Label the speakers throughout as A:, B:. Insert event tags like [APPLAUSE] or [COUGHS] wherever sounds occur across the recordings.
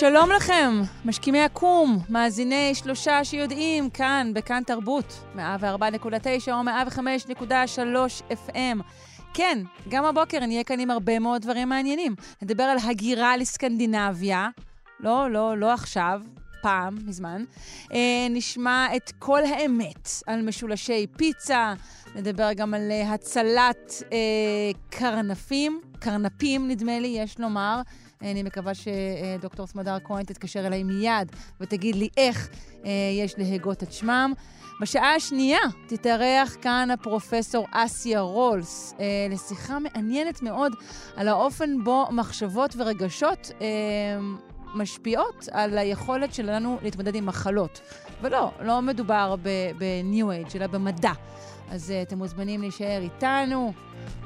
A: שלום לכם, משכימי הקום, מאזיני שלושה שיודעים, כאן, בכאן תרבות, 104.9 או 105.3 FM. כן, גם הבוקר נהיה כאן עם הרבה מאוד דברים מעניינים. נדבר על הגירה לסקנדינביה, לא, לא, לא עכשיו, פעם, מזמן. אה, נשמע את כל האמת על משולשי פיצה, נדבר גם על אה, הצלת אה, קרנפים, קרנפים נדמה לי, יש לומר. אני מקווה שדוקטור סמדר כהן תתקשר אליי מיד ותגיד לי איך אה, יש להגות את שמם. בשעה השנייה תתארח כאן הפרופסור אסיה רולס אה, לשיחה מעניינת מאוד על האופן בו מחשבות ורגשות אה, משפיעות על היכולת שלנו להתמודד עם מחלות. ולא, לא מדובר בניו אייג', אלא במדע. אז uh, אתם מוזמנים להישאר איתנו.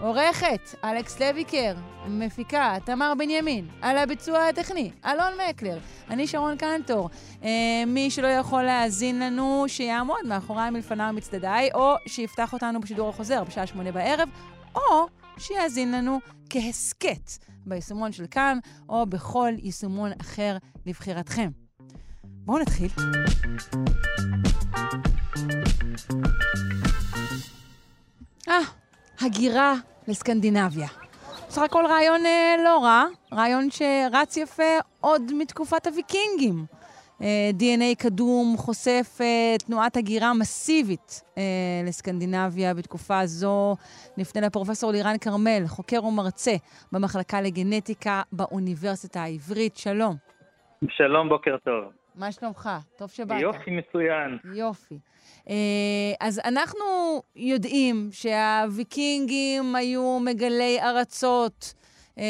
A: עורכת, אלכס לויקר, מפיקה, תמר בנימין, על הביצוע הטכני, אלון מקלר, אני שרון קנטור. Uh, מי שלא יכול להאזין לנו, שיעמוד מאחוריי מלפניו מצדדיי, או שיפתח אותנו בשידור החוזר בשעה שמונה בערב, או שיאזין לנו כהסכת ביישומון של כאן, או בכל יישומון אחר לבחירתכם. בואו נתחיל. אה, הגירה לסקנדינביה. בסך הכל רעיון אה, לא רע, רעיון שרץ יפה עוד מתקופת הוויקינגים. אה, DNA קדום חושף אה, תנועת הגירה מסיבית אה, לסקנדינביה בתקופה זו. נפנה לפרופסור לירן כרמל, חוקר ומרצה במחלקה לגנטיקה באוניברסיטה העברית. שלום.
B: שלום, בוקר טוב.
A: מה שלומך? טוב שבאת.
B: יופי מצוין.
A: יופי. אה, אז אנחנו יודעים שהוויקינגים היו מגלי ארצות אה,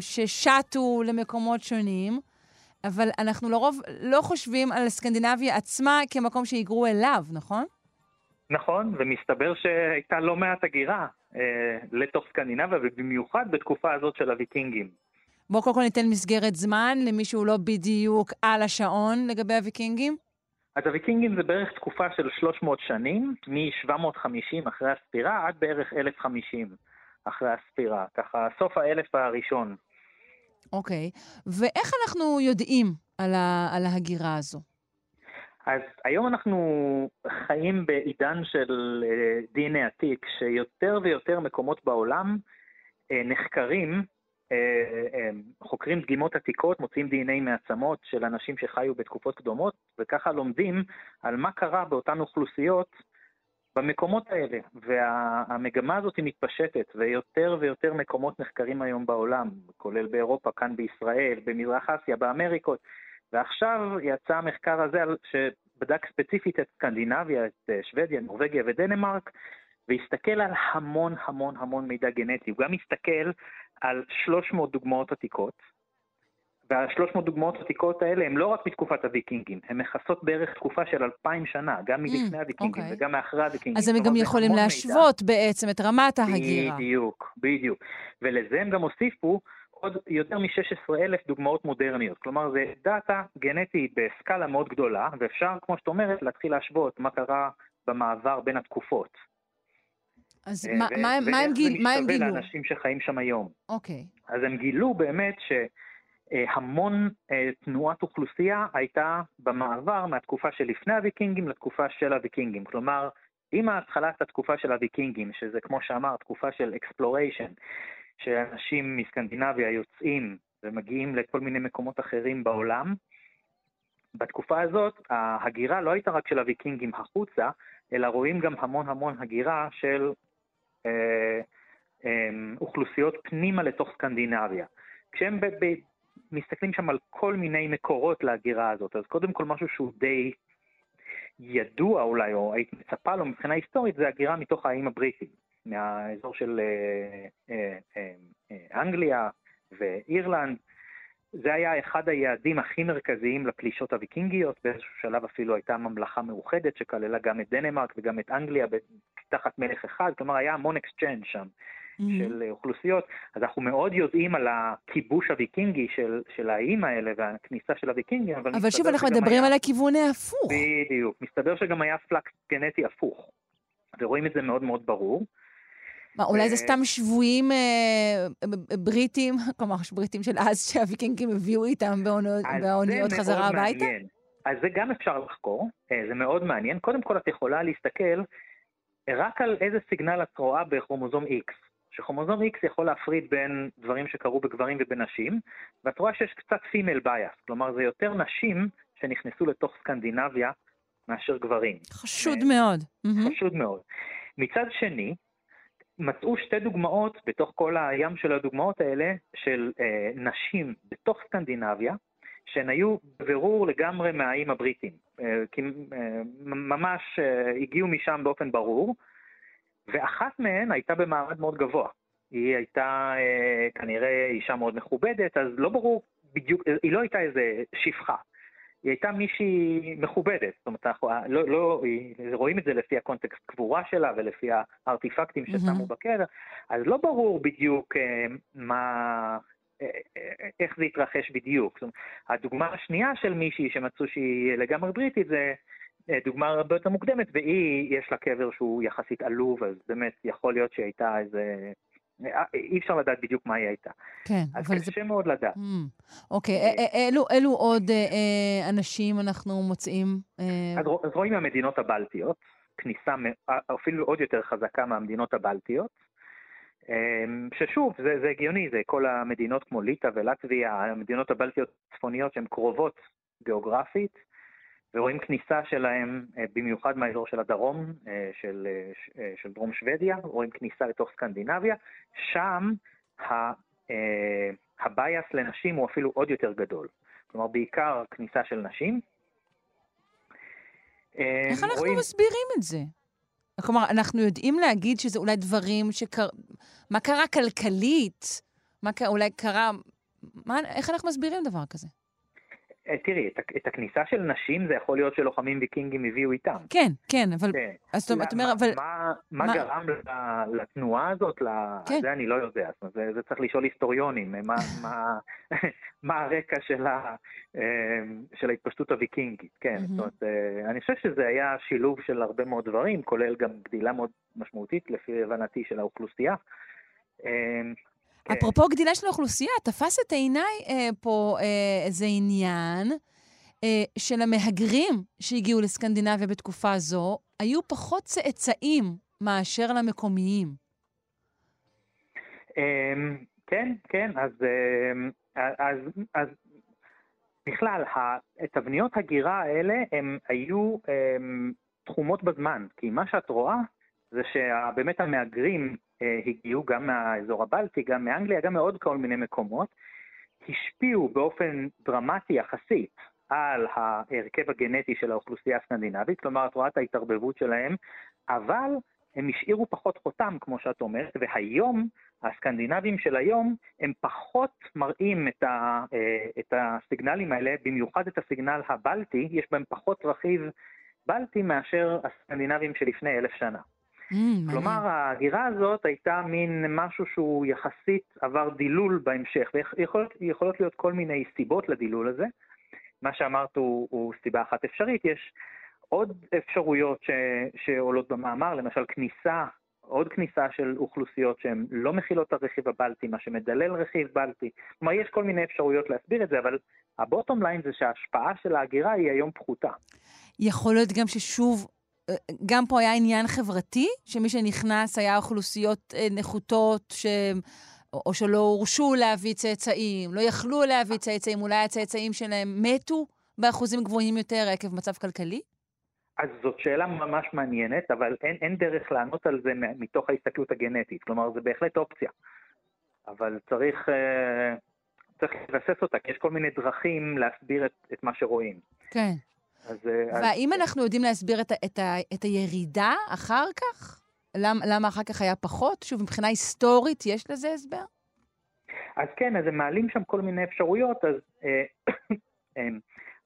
A: ששטו למקומות שונים, אבל אנחנו לרוב לא חושבים על סקנדינביה עצמה כמקום שהיגרו אליו, נכון?
B: נכון, ומסתבר שהייתה לא מעט הגירה אה, לתוך סקנדינביה, ובמיוחד בתקופה הזאת של הוויקינגים.
A: בואו קודם כל ניתן מסגרת זמן למי שהוא לא בדיוק על השעון לגבי הוויקינגים.
B: אז הוויקינגים זה בערך תקופה של 300 שנים, מ-750 אחרי הספירה עד בערך 1050 אחרי הספירה, ככה סוף האלף הראשון.
A: אוקיי, okay. ואיך אנחנו יודעים על, ה- על ההגירה הזו?
B: אז היום אנחנו חיים בעידן של uh, DNA עתיק, שיותר ויותר מקומות בעולם uh, נחקרים אה, אה, חוקרים דגימות עתיקות, מוצאים DNA מעצמות של אנשים שחיו בתקופות קדומות, וככה לומדים על מה קרה באותן אוכלוסיות במקומות האלה. והמגמה הזאת היא מתפשטת, ויותר ויותר מקומות נחקרים היום בעולם, כולל באירופה, כאן בישראל, במזרח אסיה, באמריקות. ועכשיו יצא המחקר הזה שבדק ספציפית את סקנדינביה, את אה, שוודיה, נורבגיה ודנמרק, והסתכל על המון המון המון מידע גנטי. הוא גם הסתכל על 300 דוגמאות עתיקות, וה-300 דוגמאות עתיקות האלה הן לא רק מתקופת הוויקינגים, הן מכסות בערך תקופה של 2,000 שנה, גם mm, מלפני הוויקינגים okay. אוקיי. וגם מאחרי הוויקינגים.
A: אז הם גם יכולים להשוות מידע. בעצם את רמת ההגירה.
B: בדיוק, בדיוק. ולזה הם גם הוסיפו עוד יותר מ-16 אלף דוגמאות מודרניות. כלומר, זה דאטה גנטית בסקאלה מאוד גדולה, ואפשר, כמו שאת אומרת, להתחיל להשוות מה קרה במעבר בין התקופות.
A: אז אה, מה, הם גיל, מה הם גילו? ואיך
B: זה משתווה לאנשים שחיים שם היום.
A: אוקיי.
B: אז הם גילו באמת שהמון אה, תנועת אוכלוסייה הייתה במעבר מהתקופה שלפני הוויקינגים לתקופה של הוויקינגים. כלומר, עם התחלת התקופה של הוויקינגים, שזה כמו שאמר, תקופה של exploration, שאנשים מסקנדינביה יוצאים ומגיעים לכל מיני מקומות אחרים בעולם, בתקופה הזאת ההגירה לא הייתה רק של הוויקינגים החוצה, אלא רואים גם המון המון הגירה של אה, אה, אוכלוסיות פנימה לתוך סקנדינביה. כשהם ב- ב- מסתכלים שם על כל מיני מקורות להגירה הזאת, אז קודם כל משהו שהוא די ידוע אולי, או היית מצפה לו מבחינה היסטורית, זה הגירה מתוך האיים הבריטים, מהאזור של אה, אה, אה, אנגליה ואירלנד. זה היה אחד היעדים הכי מרכזיים לפלישות הוויקינגיות, באיזשהו שלב אפילו הייתה ממלכה מאוחדת שכללה גם את דנמרק וגם את אנגליה תחת מלך אחד, כלומר היה המון exchange שם. mm-hmm. של אוכלוסיות, אז אנחנו מאוד יודעים על הכיבוש הוויקינגי של, של האיים האלה והכניסה של הוויקינגים,
A: אבל, אבל שוב, אנחנו מדברים היה... על הכיוון ההפוך.
B: בדיוק, מסתבר שגם היה flux גנטי הפוך, ורואים את זה מאוד מאוד ברור.
A: מה, אולי זה סתם שבויים אה, בריטים, [LAUGHS] כלומר, בריטים של אז שהוויקינגים הביאו איתם באוניות חזרה הביתה?
B: אז זה גם אפשר לחקור, אה, זה מאוד מעניין. קודם כל, את יכולה להסתכל רק על איזה סיגנל את רואה בכרומוזום X. שכרומוזום X יכול להפריד בין דברים שקרו בגברים ובנשים, ואת רואה שיש קצת פימל ביאס, כלומר זה יותר נשים שנכנסו לתוך סקנדינביה מאשר גברים.
A: חשוד מאוד.
B: חשוד מאוד. מצד שני, מצאו שתי דוגמאות בתוך כל הים של הדוגמאות האלה של אה, נשים בתוך סקנדינביה, שהן היו בבירור לגמרי מהאיים הבריטים. אה, כי אה, ממש אה, הגיעו משם באופן ברור, ואחת מהן הייתה במעמד מאוד גבוה. היא הייתה אה, כנראה אישה מאוד מכובדת, אז לא ברור בדיוק, היא לא הייתה איזה שפחה. היא הייתה מישהי מכובדת, זאת אומרת, אנחנו לא, לא, רואים את זה לפי הקונטקסט קבורה שלה ולפי הארטיפקטים ששמו mm-hmm. בקבר, אז לא ברור בדיוק אה, מה, אה, אה, איך זה התרחש בדיוק. זאת אומרת, הדוגמה השנייה של מישהי שמצאו שהיא לגמרי בריטית זה אה, דוגמה הרבה יותר מוקדמת, והיא, יש לה קבר שהוא יחסית עלוב, אז באמת יכול להיות שהיא הייתה איזה... אה, אי אפשר לדעת בדיוק מה היא הייתה.
A: כן,
B: אבל זה... אז קשה מאוד לדעת.
A: Mm, אוקיי, אה, אלו, אלו עוד אה, אנשים אנחנו מוצאים?
B: אה... אז, אז רואים מהמדינות הבלטיות, כניסה אפילו עוד יותר חזקה מהמדינות הבלטיות, ששוב, זה, זה הגיוני, זה כל המדינות כמו ליטא ולטביה, המדינות הבלטיות הצפוניות שהן קרובות גיאוגרפית, ורואים כניסה שלהם אה, במיוחד מהאזור של הדרום, אה, של, אה, של דרום שוודיה, רואים כניסה לתוך סקנדינביה, שם הבייס לנשים הוא אפילו עוד יותר גדול. כלומר, בעיקר כניסה של נשים.
A: איך אנחנו רואים... מסבירים את זה? כלומר, אנחנו יודעים להגיד שזה אולי דברים שקר... מה קרה כלכלית? מה קרה, אולי קרה... מה, איך אנחנו מסבירים דבר כזה?
B: אה, תראי, את, את הכניסה של נשים זה יכול להיות שלוחמים ויקינגים הביאו איתם.
A: כן, כן, אבל... כן. אז אתה אומר, אבל...
B: מה, מה, מה גרם לתנועה הזאת? כן. זה אני לא יודע. זאת אומרת, זה, זה צריך לשאול היסטוריונים. מה, [LAUGHS] מה, [LAUGHS] מה הרקע של, ה, אה, של ההתפשטות הוויקינגית, כן. זאת אומרת, אה, אני חושב שזה היה שילוב של הרבה מאוד דברים, כולל גם גדילה מאוד משמעותית, לפי הבנתי, של האוכלוסייה.
A: כן. אפרופו גדילה של האוכלוסייה, תפס את עיניי אה, פה אה, איזה עניין אה, של המהגרים שהגיעו לסקנדינביה בתקופה זו, היו פחות צאצאים מאשר למקומיים.
B: אמ, כן, כן, אז, אמ, אז, אז בכלל, תבניות הגירה האלה הם היו הם, אמ, תחומות בזמן, כי מה שאת רואה זה שבאמת המהגרים אה, הגיעו גם מהאזור הבלטי, גם מאנגליה, גם מעוד כל מיני מקומות, השפיעו באופן דרמטי יחסית על ההרכב הגנטי של האוכלוסייה הסקנדינבית, כלומר את רואה את ההתערבבות שלהם, אבל הם השאירו פחות חותם, כמו שאת אומרת, והיום, הסקנדינבים של היום, הם פחות מראים את, ה, אה, את הסיגנלים האלה, במיוחד את הסיגנל הבלטי, יש בהם פחות רכיב בלטי מאשר הסקנדינבים שלפני אלף שנה. Mm, כלומר, ההגירה הזאת הייתה מין משהו שהוא יחסית עבר דילול בהמשך, ויכולות להיות כל מיני סיבות לדילול הזה. מה שאמרת הוא, הוא סיבה אחת אפשרית, יש עוד אפשרויות ש, שעולות במאמר, למשל כניסה, עוד כניסה של אוכלוסיות שהן לא מכילות את הרכיב הבלטי, מה שמדלל רכיב בלטי. כלומר, יש כל מיני אפשרויות להסביר את זה, אבל הבוטום ליין זה שההשפעה של ההגירה היא היום פחותה.
A: יכול להיות גם ששוב גם פה היה עניין חברתי, שמי שנכנס היה אוכלוסיות אה, נחותות ש... או שלא הורשו להביא צאצאים, לא יכלו להביא צאצאים, אולי הצאצאים שלהם מתו באחוזים גבוהים יותר עקב מצב כלכלי?
B: אז זאת שאלה ממש מעניינת, אבל אין, אין דרך לענות על זה מתוך ההסתכלות הגנטית. כלומר, זה בהחלט אופציה. אבל צריך, אה, צריך לבסס אותה, כי יש כל מיני דרכים להסביר את, את מה שרואים.
A: כן. אז, אה, והאם אז... אנחנו יודעים להסביר את, את, את הירידה אחר כך? למ, למה אחר כך היה פחות? שוב, מבחינה היסטורית יש לזה הסבר?
B: אז כן, אז הם מעלים שם כל מיני אפשרויות, אז, אה, [COUGHS]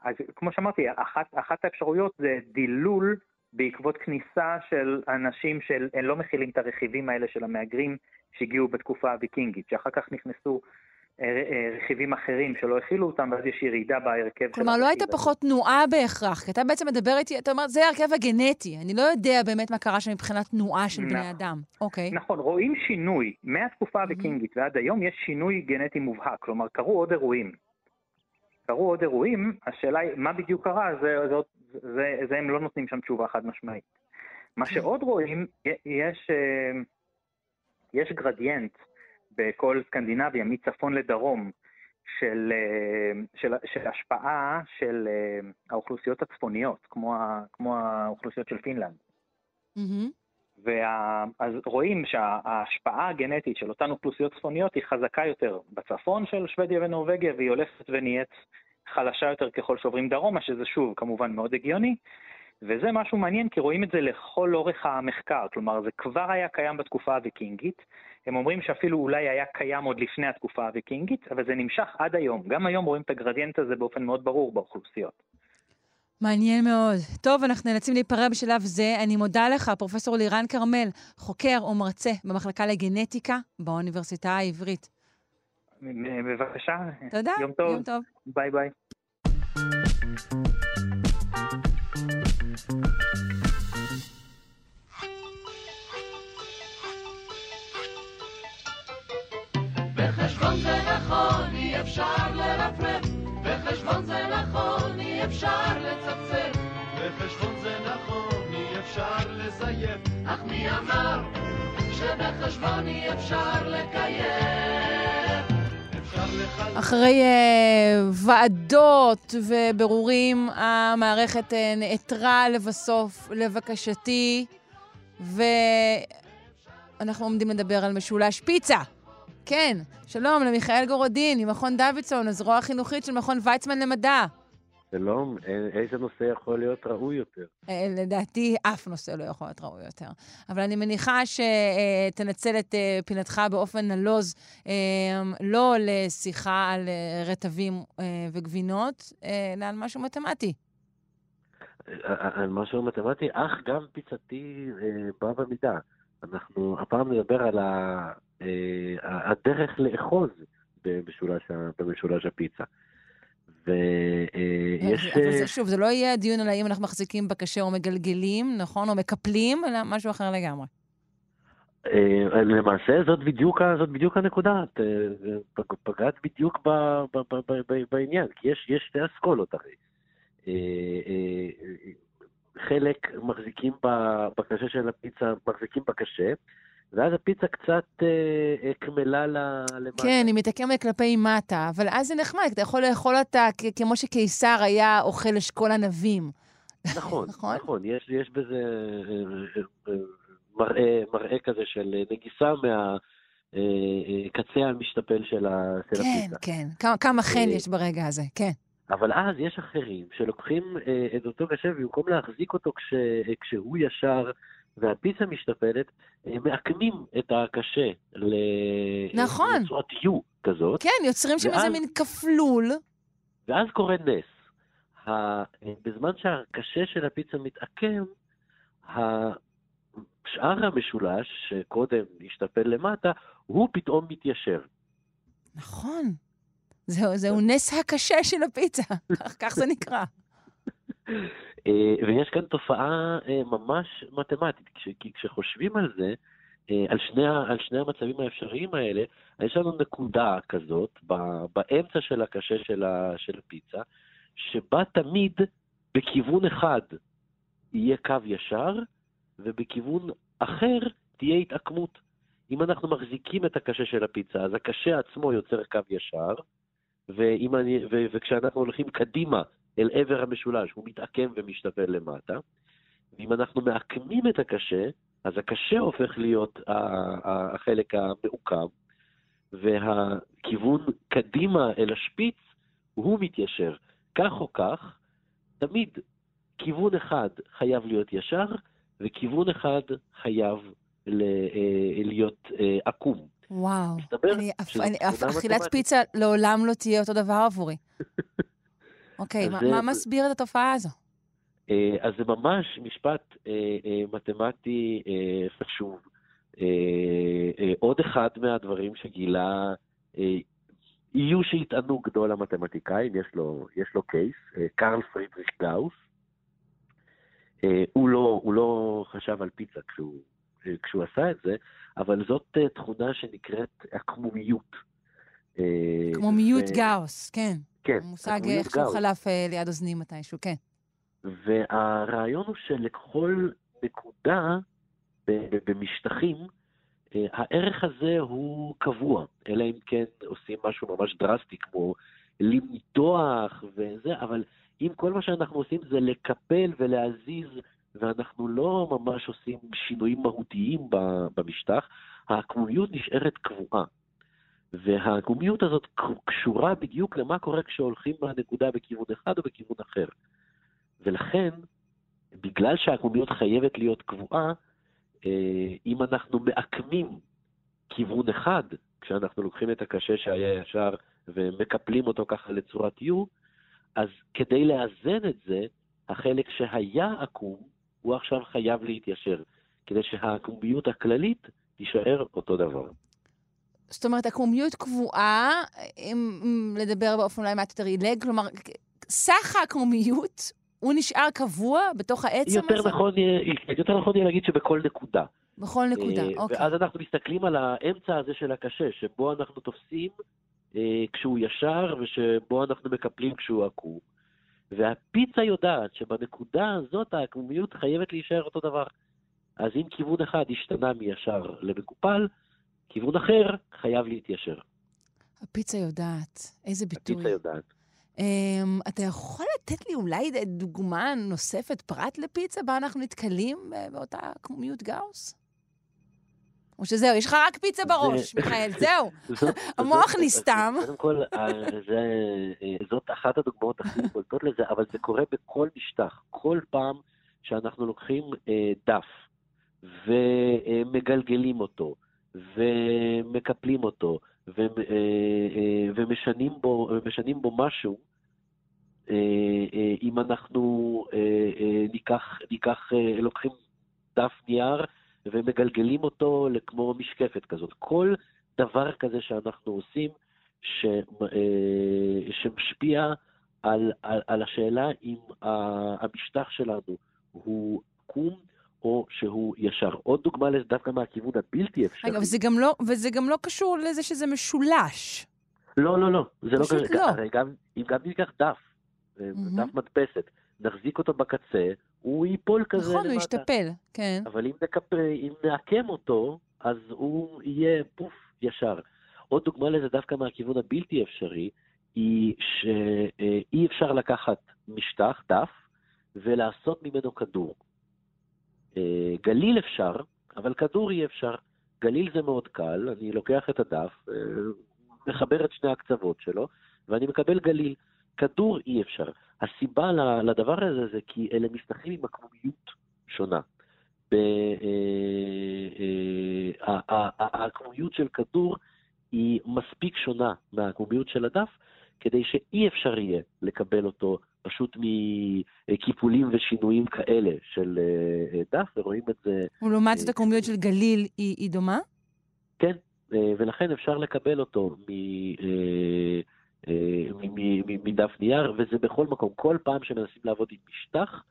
B: אז כמו שאמרתי, אחת, אחת האפשרויות זה דילול בעקבות כניסה של אנשים שלא מכילים את הרכיבים האלה של המהגרים שהגיעו בתקופה הוויקינגית, שאחר כך נכנסו אה, אה, רכיבים אחרים שלא הכילו אותם, ואז יש ירידה בהרכב
A: כלומר, לא הייתה פחות תנועה בהכרח, כי אתה בעצם מדבר איתי, אתה אומר, זה ההרכב הגנטי, אני לא יודע באמת מה קרה שם מבחינת תנועה של בני אדם. אוקיי.
B: נכון, רואים שינוי. מהתקופה הוויקינגית ועד היום יש שינוי גנטי מובהק, כלומר, קרו עוד אירועים. קרו עוד אירועים, השאלה היא, מה בדיוק קרה, זה, זה, זה, זה הם לא נותנים שם תשובה חד משמעית. מה כן. שעוד רואים, יש, אה, יש גרדיאנט בכל סקנדינביה, מצפון לדרום, של, אה, של, של השפעה של אה, האוכלוסיות הצפוניות, כמו, ה, כמו האוכלוסיות של פינלנד. Mm-hmm. ואז רואים שההשפעה הגנטית של אותן אוכלוסיות צפוניות היא חזקה יותר בצפון של שוודיה ונורבגיה, והיא הולכת ונהיית חלשה יותר ככל שעוברים דרומה, שזה שוב כמובן מאוד הגיוני. וזה משהו מעניין, כי רואים את זה לכל אורך המחקר, כלומר זה כבר היה קיים בתקופה הוויקינגית, הם אומרים שאפילו אולי היה קיים עוד לפני התקופה הוויקינגית, אבל זה נמשך עד היום. גם היום רואים את הגרדיאנט הזה באופן מאוד ברור באוכלוסיות.
A: מעניין מאוד. טוב, אנחנו נאלצים להיפרד בשלב זה. אני מודה לך, פרופ' לירן כרמל, חוקר ומרצה במחלקה לגנטיקה באוניברסיטה העברית.
B: בבקשה.
A: תודה,
B: יום טוב.
A: יום טוב.
B: ביי ביי. בחשבון זה נכון, אי אפשר לרפרף, בחשבון זה נכון, אי אפשר לצפצף, בחשבון זה נכון, אי אפשר לזייף, אך מי אמר שבחשבון אי אפשר לקיים?
A: אחרי uh, ועדות ובירורים, המערכת uh, נעתרה לבסוף לבקשתי, ואנחנו עומדים לדבר על משולש פיצה. כן, שלום למיכאל גורודין, ממכון דוידסון, הזרוע החינוכית של מכון ויצמן למדע.
C: שלום, איזה נושא יכול להיות ראוי יותר?
A: אה, לדעתי, אף נושא לא יכול להיות ראוי יותר. אבל אני מניחה שתנצל את אה, פינתך באופן נלוז, אה, לא לשיחה על רטבים וגבינות, אלא על משהו מתמטי.
C: על משהו מתמטי, אך גם פיצתי בא במידה. אנחנו הפעם נדבר על הדרך לאחוז במשולש הפיצה.
A: ויש... אבל זה, שוב, זה לא יהיה דיון על האם אנחנו מחזיקים בקשה או מגלגלים, נכון? או מקפלים, אלא משהו אחר לגמרי.
C: אה, למעשה זאת בדיוק, זאת בדיוק הנקודה, את אה, פגעת בדיוק ב, ב, ב, ב, ב, בעניין, כי יש, יש שתי אסכולות הרי. אה, חלק מחזיקים בקשה של הפיצה, מחזיקים בקשה, ואז הפיצה קצת אה, אה, קמלה למטה.
A: כן, היא מתעקמת כלפי מטה, אבל אז זה נחמד, אתה יכול לאכול אותה כמו שקיסר היה אוכל אשכול ענבים.
C: נכון, [LAUGHS] נכון, נכון, יש, יש בזה אה, אה, מראה, מראה כזה של נגיסה מהקצה המשתפל של,
A: כן, הפיצה. כן, כן, כמה, כמה חן יש ברגע הזה, כן.
C: אבל אז יש אחרים שלוקחים אה, את אותו קשה, ובמקום להחזיק אותו כש, כשהוא ישר והפיצה משתפלת, מעקמים את הקשה
A: נכון.
C: לצורת U כזאת.
A: כן, יוצרים שם איזה מין כפלול.
C: ואז קורה נס. בזמן שהקשה של הפיצה מתעקם, שאר המשולש, שקודם השתפל למטה, הוא פתאום מתיישר.
A: נכון. זהו, זהו נס הקשה של הפיצה, [LAUGHS] כך זה נקרא. [LAUGHS]
C: אה, ויש כאן תופעה אה, ממש מתמטית, כי כשחושבים על זה, אה, על שני, על שני המצבים האפשריים האלה, יש לנו נקודה כזאת באמצע של הקשה של, של הפיצה, שבה תמיד בכיוון אחד יהיה קו ישר, ובכיוון אחר תהיה התעקמות. אם אנחנו מחזיקים את הקשה של הפיצה, אז הקשה עצמו יוצר קו ישר, אני, ו, וכשאנחנו הולכים קדימה אל עבר המשולש, הוא מתעקם ומשתפל למטה. ואם אנחנו מעקמים את הקשה, אז הקשה הופך להיות החלק המעוקם, והכיוון קדימה אל השפיץ, הוא מתיישר. כך או כך, תמיד כיוון אחד חייב להיות ישר, וכיוון אחד חייב אה, להיות אה, עקום.
A: וואו. אני, אני, אכילת. פיצה לעולם לא תהיה אותו דבר עבורי. [LAUGHS] אוקיי,
C: אז
A: מה, מה מסביר את התופעה הזו?
C: אה, אז זה ממש משפט אה, אה, מתמטי חשוב. עוד אחד מהדברים שגילה, יהיו שיטענו גדול המתמטיקאים, יש לו, יש לו case, קרל פרידריך גאוס. הוא לא, הוא לא חשב על פיצה כשהוא, כשהוא עשה את זה, אבל זאת תכונה שנקראת עקמומיות.
A: כמו מיוט
C: ו-
A: גאוס, כן.
C: כן,
A: מושג
C: גאוס.
A: חלף אה, ליד אוזנים מתישהו, כן.
C: והרעיון הוא שלכל נקודה במשטחים, אה, הערך הזה הוא קבוע, אלא אם כן עושים משהו ממש דרסטי, כמו למתוח וזה, אבל אם כל מה שאנחנו עושים זה לקפל ולהזיז, ואנחנו לא ממש עושים שינויים מהותיים במשטח, העקמומיות נשארת קבועה. והעקמומיות הזאת קשורה בדיוק למה קורה כשהולכים מהנקודה בכיוון אחד או בכיוון אחר. ולכן, בגלל שהעקמומיות חייבת להיות קבועה, אה, אם אנחנו מעקמים כיוון אחד, כשאנחנו לוקחים את הקשה שהיה ישר ומקפלים אותו ככה לצורת U, אז כדי לאזן את זה, החלק שהיה עקום, הוא עכשיו חייב להתיישר, כדי שהעקומיות הכללית תישאר אותו דבר.
A: זאת אומרת, עקמומיות קבועה, אם אם לדבר באופן אולי מעט יותר עילג, כלומר, סך העקמומיות, הוא נשאר קבוע בתוך העצם
C: יותר
A: הזה?
C: נכון, יותר נכון יהיה להגיד שבכל נקודה.
A: בכל נקודה,
C: אה,
A: אוקיי.
C: ואז אנחנו מסתכלים על האמצע הזה של הקשה, שבו אנחנו תופסים אה, כשהוא ישר ושבו אנחנו מקפלים כשהוא עקום. והפיצה יודעת שבנקודה הזאת העקומיות חייבת להישאר אותו דבר. אז אם כיוון אחד השתנה מישר למקופל, כיוון אחר חייב להתיישר.
A: הפיצה יודעת. איזה ביטוי.
C: הפיצה יודעת.
A: Um, אתה יכול לתת לי אולי דוגמה נוספת, פרט לפיצה, בה אנחנו נתקלים אה, באותה עקמומיות גאוס? או שזהו, יש לך רק פיצה בראש,
C: זה- [LAUGHS]
A: מיכאל, זהו.
C: זאת- [LAUGHS]
A: המוח
C: זאת-
A: נסתם. [LAUGHS]
C: קודם כל, אה, זה, אה, זאת אחת הדוגמאות הכי בולטות לזה, אבל זה קורה בכל משטח. כל פעם שאנחנו לוקחים אה, דף ומגלגלים אותו, ומקפלים אותו, אה, אה, ומשנים בו, ומשנים בו משהו, אה, אם אנחנו ניקח, ניקח, לוקחים דף נייר ומגלגלים אותו כמו משקפת כזאת. כל דבר כזה שאנחנו עושים ש, שמשפיע על, על, על השאלה אם המשטח שלנו הוא עקום או שהוא ישר. עוד דוגמה לזה דווקא מהכיוון הבלתי אפשרי.
A: רגע, וזה גם, לא, וזה גם לא קשור לזה שזה משולש.
C: לא, לא, לא. זה
A: פשוט
C: לא.
A: לא.
C: הרי גם, אם גם ניקח דף, אה,
A: מהמם.
C: דף מדפסת, נחזיק אותו בקצה, הוא ייפול כזה
A: נכון, הוא
C: למטה.
A: ישתפל, כן.
C: אבל אם, נקפ... אם נעקם אותו, אז הוא יהיה פוף ישר. עוד דוגמה לזה דווקא מהכיוון הבלתי אפשרי, היא שאי אפשר לקחת משטח, דף, ולעשות ממנו כדור. אה, גליל אפשר, אבל כדור אי אפשר. גליל זה מאוד קל, אני לוקח את הדף, אה, מחבר את שני הקצוות שלו, ואני מקבל גליל. כדור אי אפשר. הסיבה לדבר הזה זה כי אלה משטחים עם עקמומיות שונה. אה, העקמומיות של כדור היא מספיק שונה מהעקמומיות של הדף, כדי שאי אפשר יהיה לקבל אותו פשוט מקיפולים ושינויים כאלה של אה, אה, דף, ורואים את זה,
A: ולעומת זאת
C: אה,
A: עקמומיות של גליל היא, היא דומה?
C: כן, ולכן אפשר לקבל אותו מ... מדף נייר, וזה בכל מקום. כל פעם שמנסים לעבוד עם משטח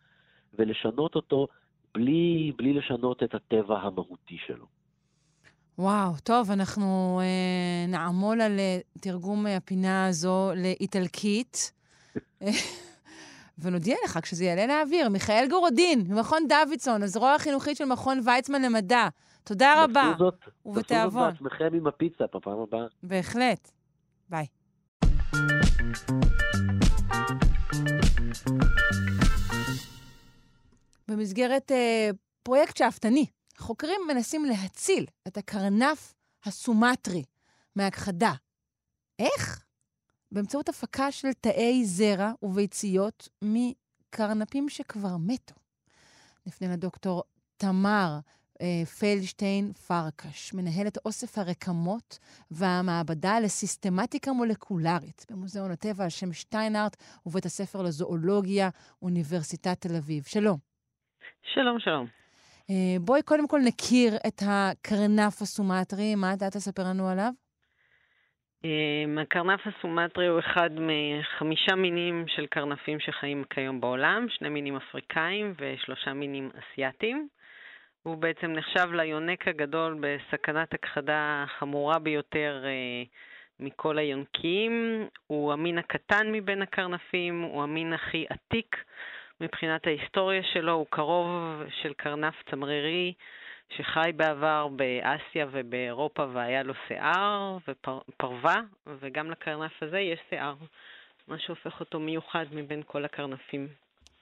C: ולשנות אותו בלי, בלי לשנות את הטבע המהותי שלו.
A: וואו, טוב, אנחנו אה, נעמול על תרגום הפינה הזו לאיטלקית, [LAUGHS] ונודיע לך כשזה יעלה לאוויר. מיכאל גורודין, ממכון דוידסון, הזרוע החינוכית של מכון ויצמן למדע. תודה רבה.
C: תעשו זאת, תעשו זאת
A: ובתיאבון.
C: בעצמכם עם הפיצה בפעם הבאה.
A: בהחלט. ביי. במסגרת אה, פרויקט שאפתני, חוקרים מנסים להציל את הקרנף הסומטרי מהכחדה. איך? באמצעות הפקה של תאי זרע וביציות מקרנפים שכבר מתו. נפנה לדוקטור תמר אה, פלדשטיין פרקש, מנהלת אוסף הרקמות והמעבדה לסיסטמטיקה מולקולרית במוזיאון הטבע על שם שטיינארט ובית הספר לזואולוגיה, אוניברסיטת תל אביב. שלום.
D: שלום, שלום.
A: אה, בואי קודם כל נכיר את הקרנף הסומטרי, מה אתה תספר לנו עליו?
D: אה, הקרנף הסומטרי הוא אחד מחמישה מינים של קרנפים שחיים כיום בעולם, שני מינים אפריקאים ושלושה מינים אסייתיים. הוא בעצם נחשב ליונק הגדול בסכנת הכחדה החמורה ביותר אה, מכל היונקים. הוא המין הקטן מבין הקרנפים, הוא המין הכי עתיק מבחינת ההיסטוריה שלו, הוא קרוב של קרנף צמרירי שחי בעבר באסיה ובאירופה והיה לו שיער ופרווה, וגם לקרנף הזה יש שיער, מה שהופך אותו מיוחד מבין כל הקרנפים.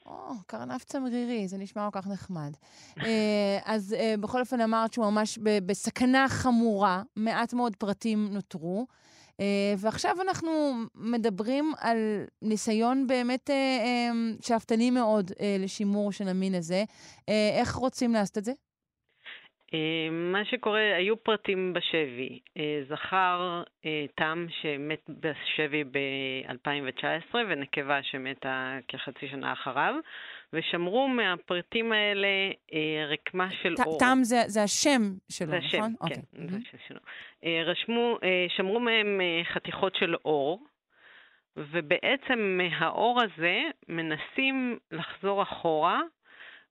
A: או, קרנף צמרירי, זה נשמע כל כך נחמד. אה, אז אה, בכל אופן אמרת שהוא ממש בסכנה חמורה, מעט מאוד פרטים נותרו. Uh, ועכשיו אנחנו מדברים על ניסיון באמת uh, um, שאפתני מאוד uh, לשימור של המין הזה. Uh, איך רוצים לעשות את זה?
D: אה, מה שקורה, היו פרטים בשבי. אה, זכר אה, תם שמת בשבי ב-2019 ונקבה שמתה כחצי שנה אחריו, ושמרו מהפרטים האלה רקמה של אור.
A: תם זה, זה השם שלו,
D: זה
A: השם, נכון?
D: כן, okay. זה השם שלו. רשמו, שמרו מהם חתיכות של אור. ובעצם מהאור הזה מנסים לחזור אחורה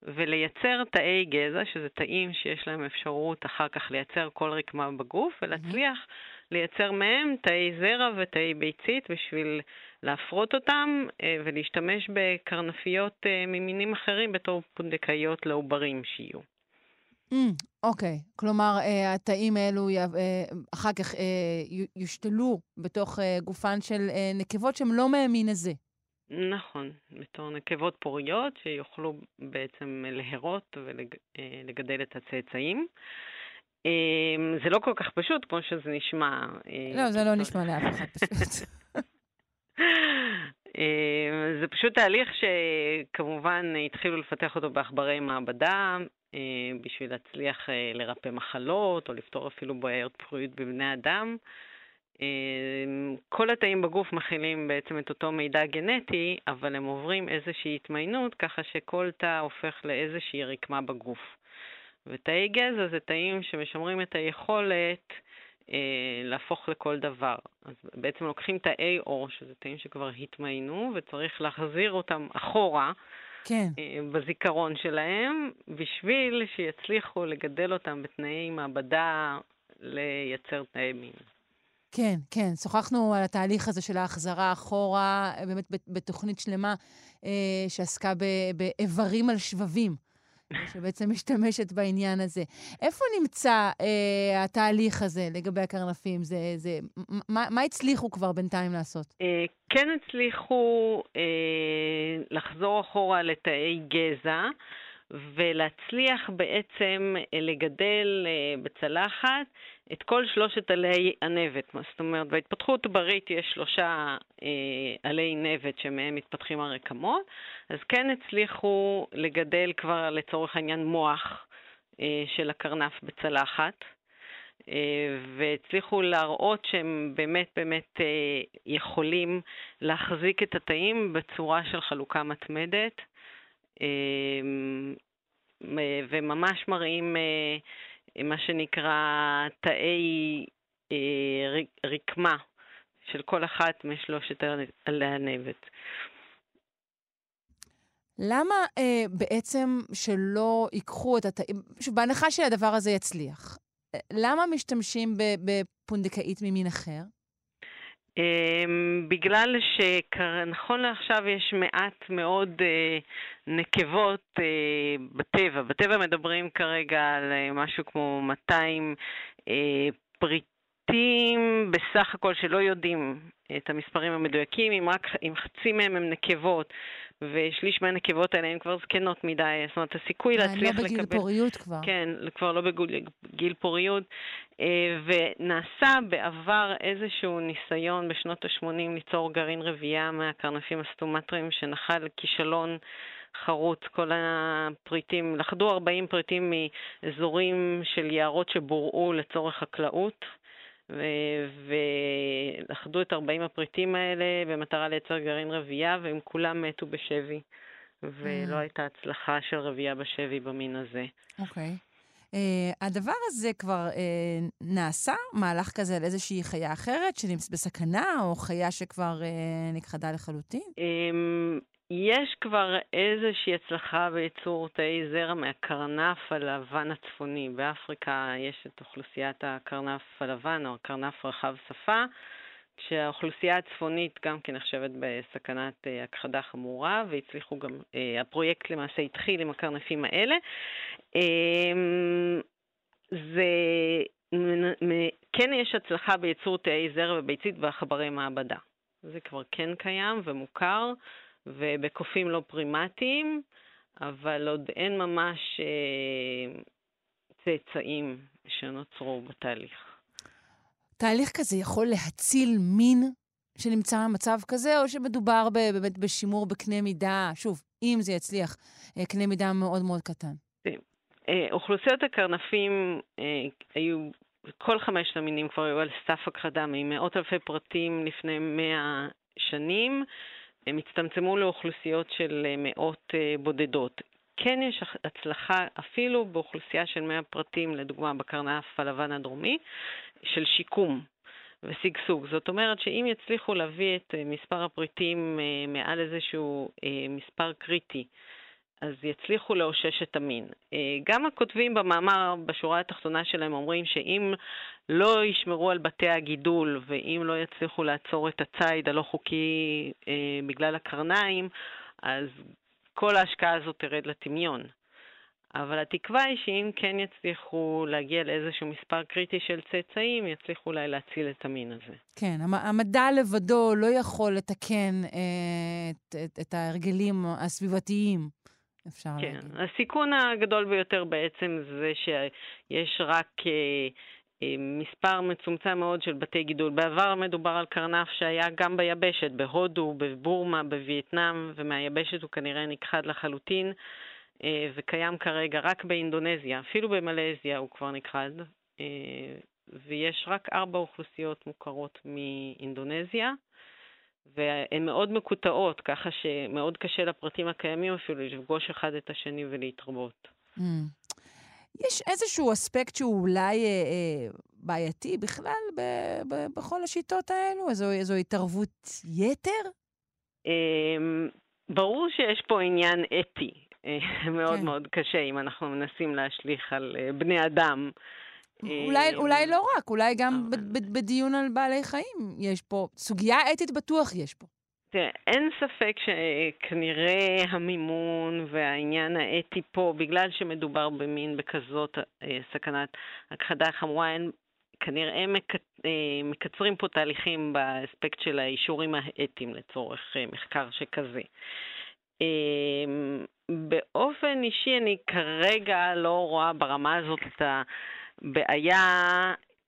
D: ולייצר תאי גזע, שזה תאים שיש להם אפשרות אחר כך לייצר כל רקמה בגוף, ולהצליח לייצר מהם תאי זרע ותאי ביצית בשביל להפרות אותם אה, ולהשתמש בקרנפיות אה, ממינים אחרים בתור פונדקאיות לעוברים שיהיו.
A: אוקיי, mm, okay. כלומר, uh, התאים האלו uh, אחר כך uh, יושתלו בתוך uh, גופן של uh, נקבות שהן לא מהמין הזה.
D: נכון, בתור נקבות פוריות שיוכלו בעצם להרות ולגדל את הצאצאים. אמ, זה לא כל כך פשוט כמו שזה נשמע.
A: אה, לא, זה לא נשמע לאף אחד פשוט. [LAUGHS] [LAUGHS]
D: אמ, זה פשוט תהליך שכמובן התחילו לפתח אותו בעכברי מעבדה אה, בשביל להצליח אה, לרפא מחלות או לפתור אפילו בעיות פרויות בבני אדם. אמ, כל התאים בגוף מכילים בעצם את אותו מידע גנטי, אבל הם עוברים איזושהי התמיינות, ככה שכל תא הופך לאיזושהי רקמה בגוף. ותאי גזע זה תאים שמשמרים את היכולת אה, להפוך לכל דבר. אז בעצם לוקחים תאי עור, שזה תאים שכבר התמיינו, וצריך להחזיר אותם אחורה.
A: כן.
D: אה, בזיכרון שלהם, בשביל שיצליחו לגדל אותם בתנאי מעבדה לייצר תאי מין.
A: כן, כן. שוחחנו על התהליך הזה של ההחזרה אחורה, באמת בתוכנית שלמה אה, שעסקה באיברים על שבבים. שבעצם משתמשת בעניין הזה. איפה נמצא אה, התהליך הזה לגבי הקרנפים? זה, זה, מה, מה הצליחו כבר בינתיים לעשות?
D: אה, כן הצליחו אה, לחזור אחורה לתאי גזע. ולהצליח בעצם אה, לגדל אה, בצלחת את כל שלושת עלי הנבט. זאת אומרת, בהתפתחות עוברית יש שלושה אה, עלי נבט שמהם מתפתחים הרקמות, אז כן הצליחו לגדל כבר לצורך העניין מוח של הקרנף בצלחת. והצליחו להראות שהם באמת באמת יכולים להחזיק את התאים בצורה של חלוקה מתמדת. אמ, וממש מראים אה, מה שנקרא תאי אה, רקמה של כל אחת משלושת עלי הנבט.
A: למה אה, בעצם שלא ייקחו את התאים, בהנחה שהדבר הזה יצליח, אה, למה משתמשים בפונדקאית ממין אחר?
D: Um, בגלל שנכון לעכשיו יש מעט מאוד uh, נקבות uh, בטבע. בטבע מדברים כרגע על uh, משהו כמו 200 uh, פריטים בסך הכל שלא יודעים את המספרים המדויקים, אם רק אם חצי מהם הם נקבות ושליש מהנקבות האלה הן כבר זקנות מדי, זאת אומרת, הסיכוי להצליח לקבל...
A: הן לא בגיל פוריות כבר.
D: כן, כבר לא בגיל פוריות. אה, ונעשה בעבר איזשהו ניסיון בשנות ה-80 ליצור גרעין רבייה מהקרנפים הסטומטריים שנחל כישלון חרוץ, כל הפריטים, לכדו 40 פריטים מאזורים של יערות שבוראו לצורך חקלאות. ולכדו את 40 הפריטים האלה במטרה לייצר גרעין רבייה, והם כולם מתו בשבי. ולא mm. הייתה הצלחה של רבייה בשבי במין הזה.
A: אוקיי. Okay. Uh, הדבר הזה כבר uh, נעשה, מהלך כזה על איזושהי חיה אחרת שנמצאת בסכנה, או חיה שכבר uh, נכחדה לחלוטין?
D: Um, יש כבר איזושהי הצלחה בייצור תאי זרע מהקרנף הלבן הצפוני. באפריקה יש את אוכלוסיית הקרנף הלבן, או הקרנף רחב שפה, כשהאוכלוסייה הצפונית גם כן נחשבת בסכנת uh, הכחדה חמורה, והצליחו גם, uh, הפרויקט למעשה התחיל עם הקרנפים האלה. Uh, זה, כן יש הצלחה בייצור תאי זרע וביצית ועכברי מעבדה. זה כבר כן קיים ומוכר. ובקופים לא פרימטיים, אבל עוד אין ממש אה, צאצאים שנוצרו בתהליך.
A: תהליך כזה יכול להציל מין שנמצא במצב כזה, או שמדובר באמת בשימור בקנה מידה, שוב, אם זה יצליח, אה, קנה מידה מאוד מאוד קטן?
D: אה, אוכלוסיות הקרנפים היו, כל חמשת המינים כבר היו על סף הכחדה ממאות אלפי פרטים לפני מאה שנים. הם הצטמצמו לאוכלוסיות של אה, מאות אה, בודדות. כן יש הצלחה אפילו באוכלוסייה של 100 פרטים, לדוגמה בקרנף הלבן הדרומי, של שיקום ושגשוג. זאת אומרת שאם יצליחו להביא את אה, מספר הפריטים מעל איזשהו מספר קריטי, אז יצליחו לאושש את המין. גם הכותבים במאמר, בשורה התחתונה שלהם, אומרים שאם לא ישמרו על בתי הגידול, ואם לא יצליחו לעצור את הציד הלא חוקי אה, בגלל הקרניים, אז כל ההשקעה הזאת תרד לטמיון. אבל התקווה היא שאם כן יצליחו להגיע לאיזשהו מספר קריטי של צאצאים, יצליחו אולי להציל את המין הזה.
A: כן, המדע לבדו לא יכול לתקן אה, את, את, את ההרגלים הסביבתיים. אפשר
D: כן, להגיד. הסיכון הגדול ביותר בעצם זה שיש רק אה, מספר מצומצם מאוד של בתי גידול. בעבר מדובר על קרנף שהיה גם ביבשת, בהודו, בבורמה, בווייטנאם, ומהיבשת הוא כנראה נכחד לחלוטין, אה, וקיים כרגע רק באינדונזיה, אפילו במלזיה הוא כבר נכחד, אה, ויש רק ארבע אוכלוסיות מוכרות מאינדונזיה. והן מאוד מקוטעות, ככה שמאוד קשה לפרטים הקיימים אפילו לפגוש אחד את השני ולהתרבות. Mm.
A: יש איזשהו אספקט שהוא אולי אה, אה, בעייתי בכלל ב, ב, בכל השיטות האלו? איזו, איזו התערבות יתר?
D: אה, ברור שיש פה עניין אתי אה, [LAUGHS] מאוד כן. מאוד קשה, אם אנחנו מנסים להשליך על אה, בני אדם.
A: אולי, אה, אולי לא רק, אולי גם בדיון על בעלי חיים יש פה, סוגיה אתית בטוח יש פה.
D: תראה, אין ספק שכנראה המימון והעניין האתי פה, בגלל שמדובר במין בכזאת אה, סכנת הכחדה חמורה, אין, כנראה מק, אה, מקצרים פה תהליכים באספקט של האישורים האתיים לצורך מחקר שכזה. באופן אישי אני כרגע לא רואה ברמה הזאת את הבעיה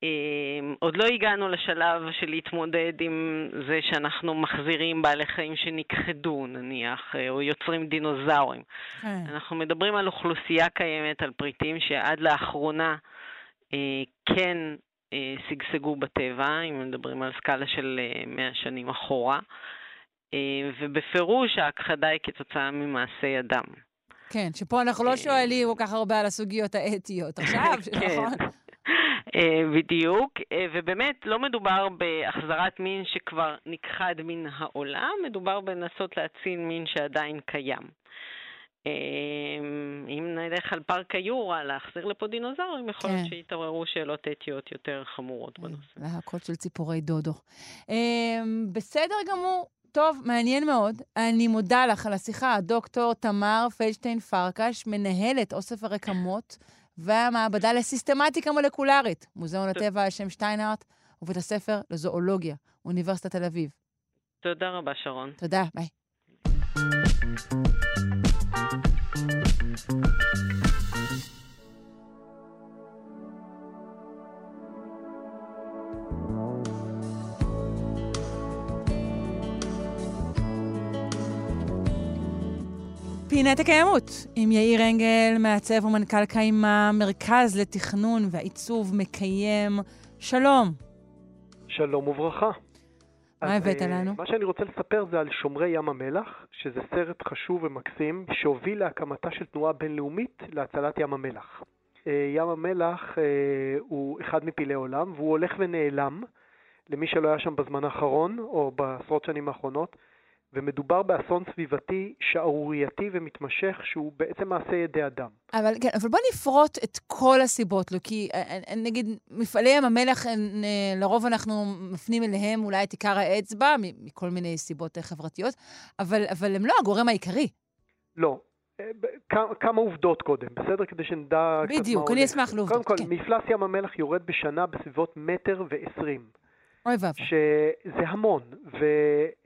D: אמ, עוד לא הגענו לשלב של להתמודד עם זה שאנחנו מחזירים בעלי חיים שנכחדו, נניח, אה, או יוצרים דינוזאורים. כן. אנחנו מדברים על אוכלוסייה קיימת, על פריטים שעד לאחרונה אה, כן אה, שגשגו בטבע, אם מדברים על סקאלה של 100 שנים אחורה, ובפירוש ההכחדה היא כתוצאה ממעשי אדם.
A: כן, שפה אנחנו לא שואלים כל כך הרבה על הסוגיות האתיות עכשיו, [LAUGHS] כן. נכון?
D: אה, בדיוק, אה, ובאמת לא מדובר בהחזרת מין שכבר נכחד מן העולם, מדובר בנסות להציל מין שעדיין קיים. אה, אם נלך על פארק היורה, להחזיר לפה דינוזאורים, יכול להיות כן. שיתעוררו שאלות אתיות יותר חמורות בנושא.
A: להקות של ציפורי דודו. בסדר גמור. טוב, מעניין מאוד. אני מודה לך על השיחה. דוקטור תמר פלדשטיין פרקש, מנהלת אוסף הרקמות והמעבדה לסיסטמטיקה מולקולרית, מוזיאון הטבע על שם שטיינארט, ובית הספר לזואולוגיה, אוניברסיטת תל אביב.
D: תודה רבה, שרון.
A: תודה, ביי. פינת הקיימות, עם יאיר אנגל, מעצב ומנכ"ל קיימה, מרכז לתכנון ועיצוב מקיים. שלום.
E: שלום וברכה.
A: מה הבאת
E: אה,
A: לנו?
E: מה שאני רוצה לספר זה על שומרי ים המלח, שזה סרט חשוב ומקסים, שהוביל להקמתה של תנועה בינלאומית להצלת ים המלח. אה, ים המלח אה, הוא אחד מפלאי עולם, והוא הולך ונעלם, למי שלא היה שם בזמן האחרון, או בעשרות שנים האחרונות. ומדובר באסון סביבתי שערורייתי ומתמשך שהוא בעצם מעשה ידי אדם.
A: אבל כן, אבל בוא נפרוט את כל הסיבות לו, כי אה, אה, נגיד מפעלי ים המלח, אה, לרוב אנחנו מפנים אליהם אולי את עיקר האצבע, מכל מיני סיבות חברתיות, אבל, אבל הם לא הגורם העיקרי.
E: לא. כמה עובדות קודם, בסדר? כדי שנדע.
A: בדיוק, אני אשמח לעובדות,
E: קודם כל, כן. מפלס ים המלח יורד בשנה בסביבות מטר ועשרים.
A: אוי ואבוי.
E: שזה המון, ו,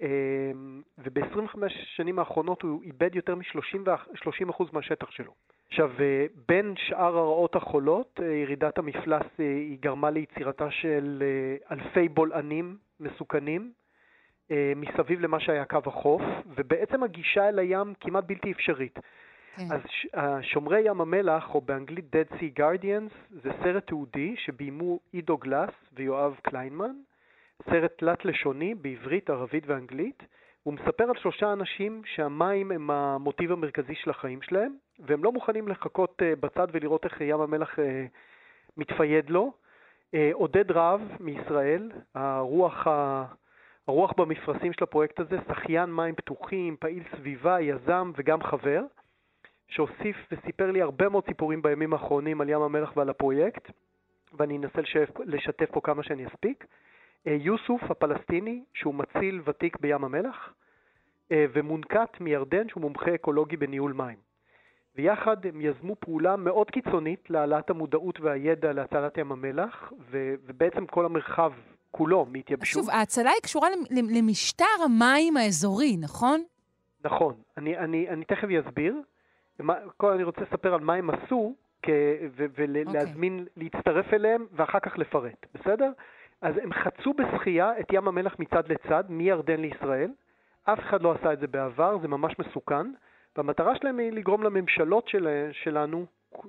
E: אמ, וב-25 שנים האחרונות הוא איבד יותר מ-30% מהשטח שלו. עכשיו, אה, בין שאר הרעות החולות, אה, ירידת המפלס אה, היא גרמה ליצירתה של אלפי בולענים מסוכנים מסביב למה שהיה קו החוף, ובעצם הגישה אל הים כמעט בלתי אפשרית. כן. אז שומרי ים המלח, או באנגלית Dead Sea Guardians, זה סרט תיעודי שביימו עידו גלס ויואב קליינמן, סרט תלת-לשוני בעברית, ערבית ואנגלית. הוא מספר על שלושה אנשים שהמים הם המוטיב המרכזי של החיים שלהם, והם לא מוכנים לחכות אה, בצד ולראות איך ים המלח אה, מתפייד לו. אה, עודד רהב מישראל, הרוח, ה... הרוח במפרשים של הפרויקט הזה, שחיין מים פתוחים, פעיל סביבה, יזם וגם חבר, שהוסיף וסיפר לי הרבה מאוד סיפורים בימים האחרונים על ים המלח ועל הפרויקט, ואני אנסה לשתף פה כמה שאני אספיק. אה, יוסוף הפלסטיני, שהוא מציל ותיק בים המלח, אה, ומונקת מירדן, שהוא מומחה אקולוגי בניהול מים. ויחד הם יזמו פעולה מאוד קיצונית להעלאת המודעות והידע להצלת ים המלח, ו- ובעצם כל המרחב כולו מהתייבשות.
A: שוב, ההצלה היא קשורה למשטר המים האזורי, נכון?
E: נכון. אני, אני, אני תכף אסביר. קודם אני רוצה לספר על מה הם עשו, ולהזמין, okay. אוקיי. להצטרף אליהם, ואחר כך לפרט, בסדר? אז הם חצו בשחייה את ים המלח מצד לצד, מירדן לישראל. אף אחד לא עשה את זה בעבר, זה ממש מסוכן. והמטרה שלהם היא לגרום לממשלות של, שלנו,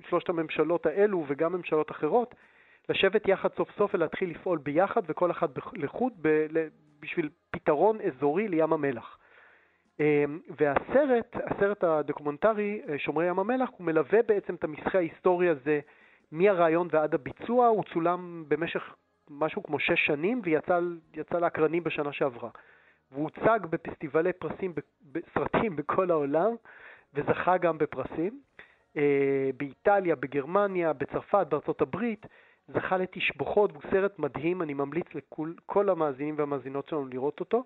E: שלושת הממשלות האלו וגם ממשלות אחרות, לשבת יחד סוף סוף ולהתחיל לפעול ביחד וכל אחד לחוד ב, בשביל פתרון אזורי לים המלח. אמ, והסרט, הסרט הדוקומנטרי, אה, שומרי ים המלח, הוא מלווה בעצם את המסחה ההיסטורי הזה מהרעיון ועד הביצוע, הוא צולם במשך משהו כמו שש שנים ויצא לאקרנים בשנה שעברה. והוא הוצג בפסטיבלי פרסים, בסרטים בכל העולם, וזכה גם בפרסים. אה, באיטליה, בגרמניה, בצרפת, בארצות הברית, זכה לתשבחות, והוא סרט מדהים, אני ממליץ לכל המאזינים והמאזינות שלנו לראות אותו.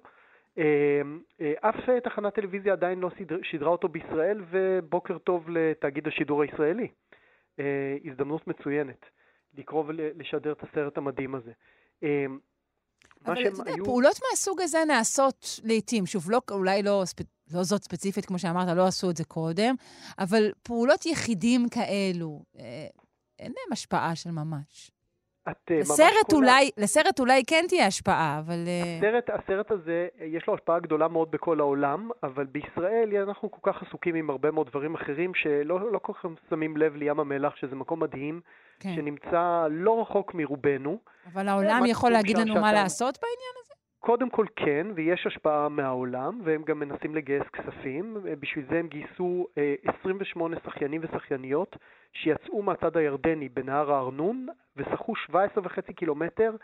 E: אה, אה, אף תחנת טלוויזיה עדיין לא שידרה אותו בישראל, ובוקר טוב לתאגיד השידור הישראלי. הזדמנות מצוינת. לקרוא ולשדר את הסרט המדהים הזה.
A: אמ, אבל אתה יודע, היו... פעולות מהסוג הזה נעשות לעיתים. שוב, לא, אולי לא. לא זאת ספציפית, כמו שאמרת, לא עשו את זה קודם, אבל פעולות יחידים כאלו, אה, אין להם השפעה של ממש.
E: את אה,
A: לסרט אולי. לסרט אולי כן תהיה השפעה, אבל...
E: אה, הסרט, הסרט הזה, יש לו השפעה גדולה מאוד בכל העולם, אבל בישראל אנחנו כל כך עסוקים עם הרבה מאוד דברים אחרים, שלא לא כל כך שמים לב לים המלח, שזה מקום מדהים, כן. שנמצא לא רחוק מרובנו.
A: אבל העולם יכול להגיד לנו מה לעשות בעניין הזה?
E: קודם כל כן, ויש השפעה מהעולם, והם גם מנסים לגייס כספים. בשביל זה הם גייסו 28 אה, שחיינים ושחייניות שיצאו מהצד הירדני בנהר הארנון ושחו 17 וחצי קילומטר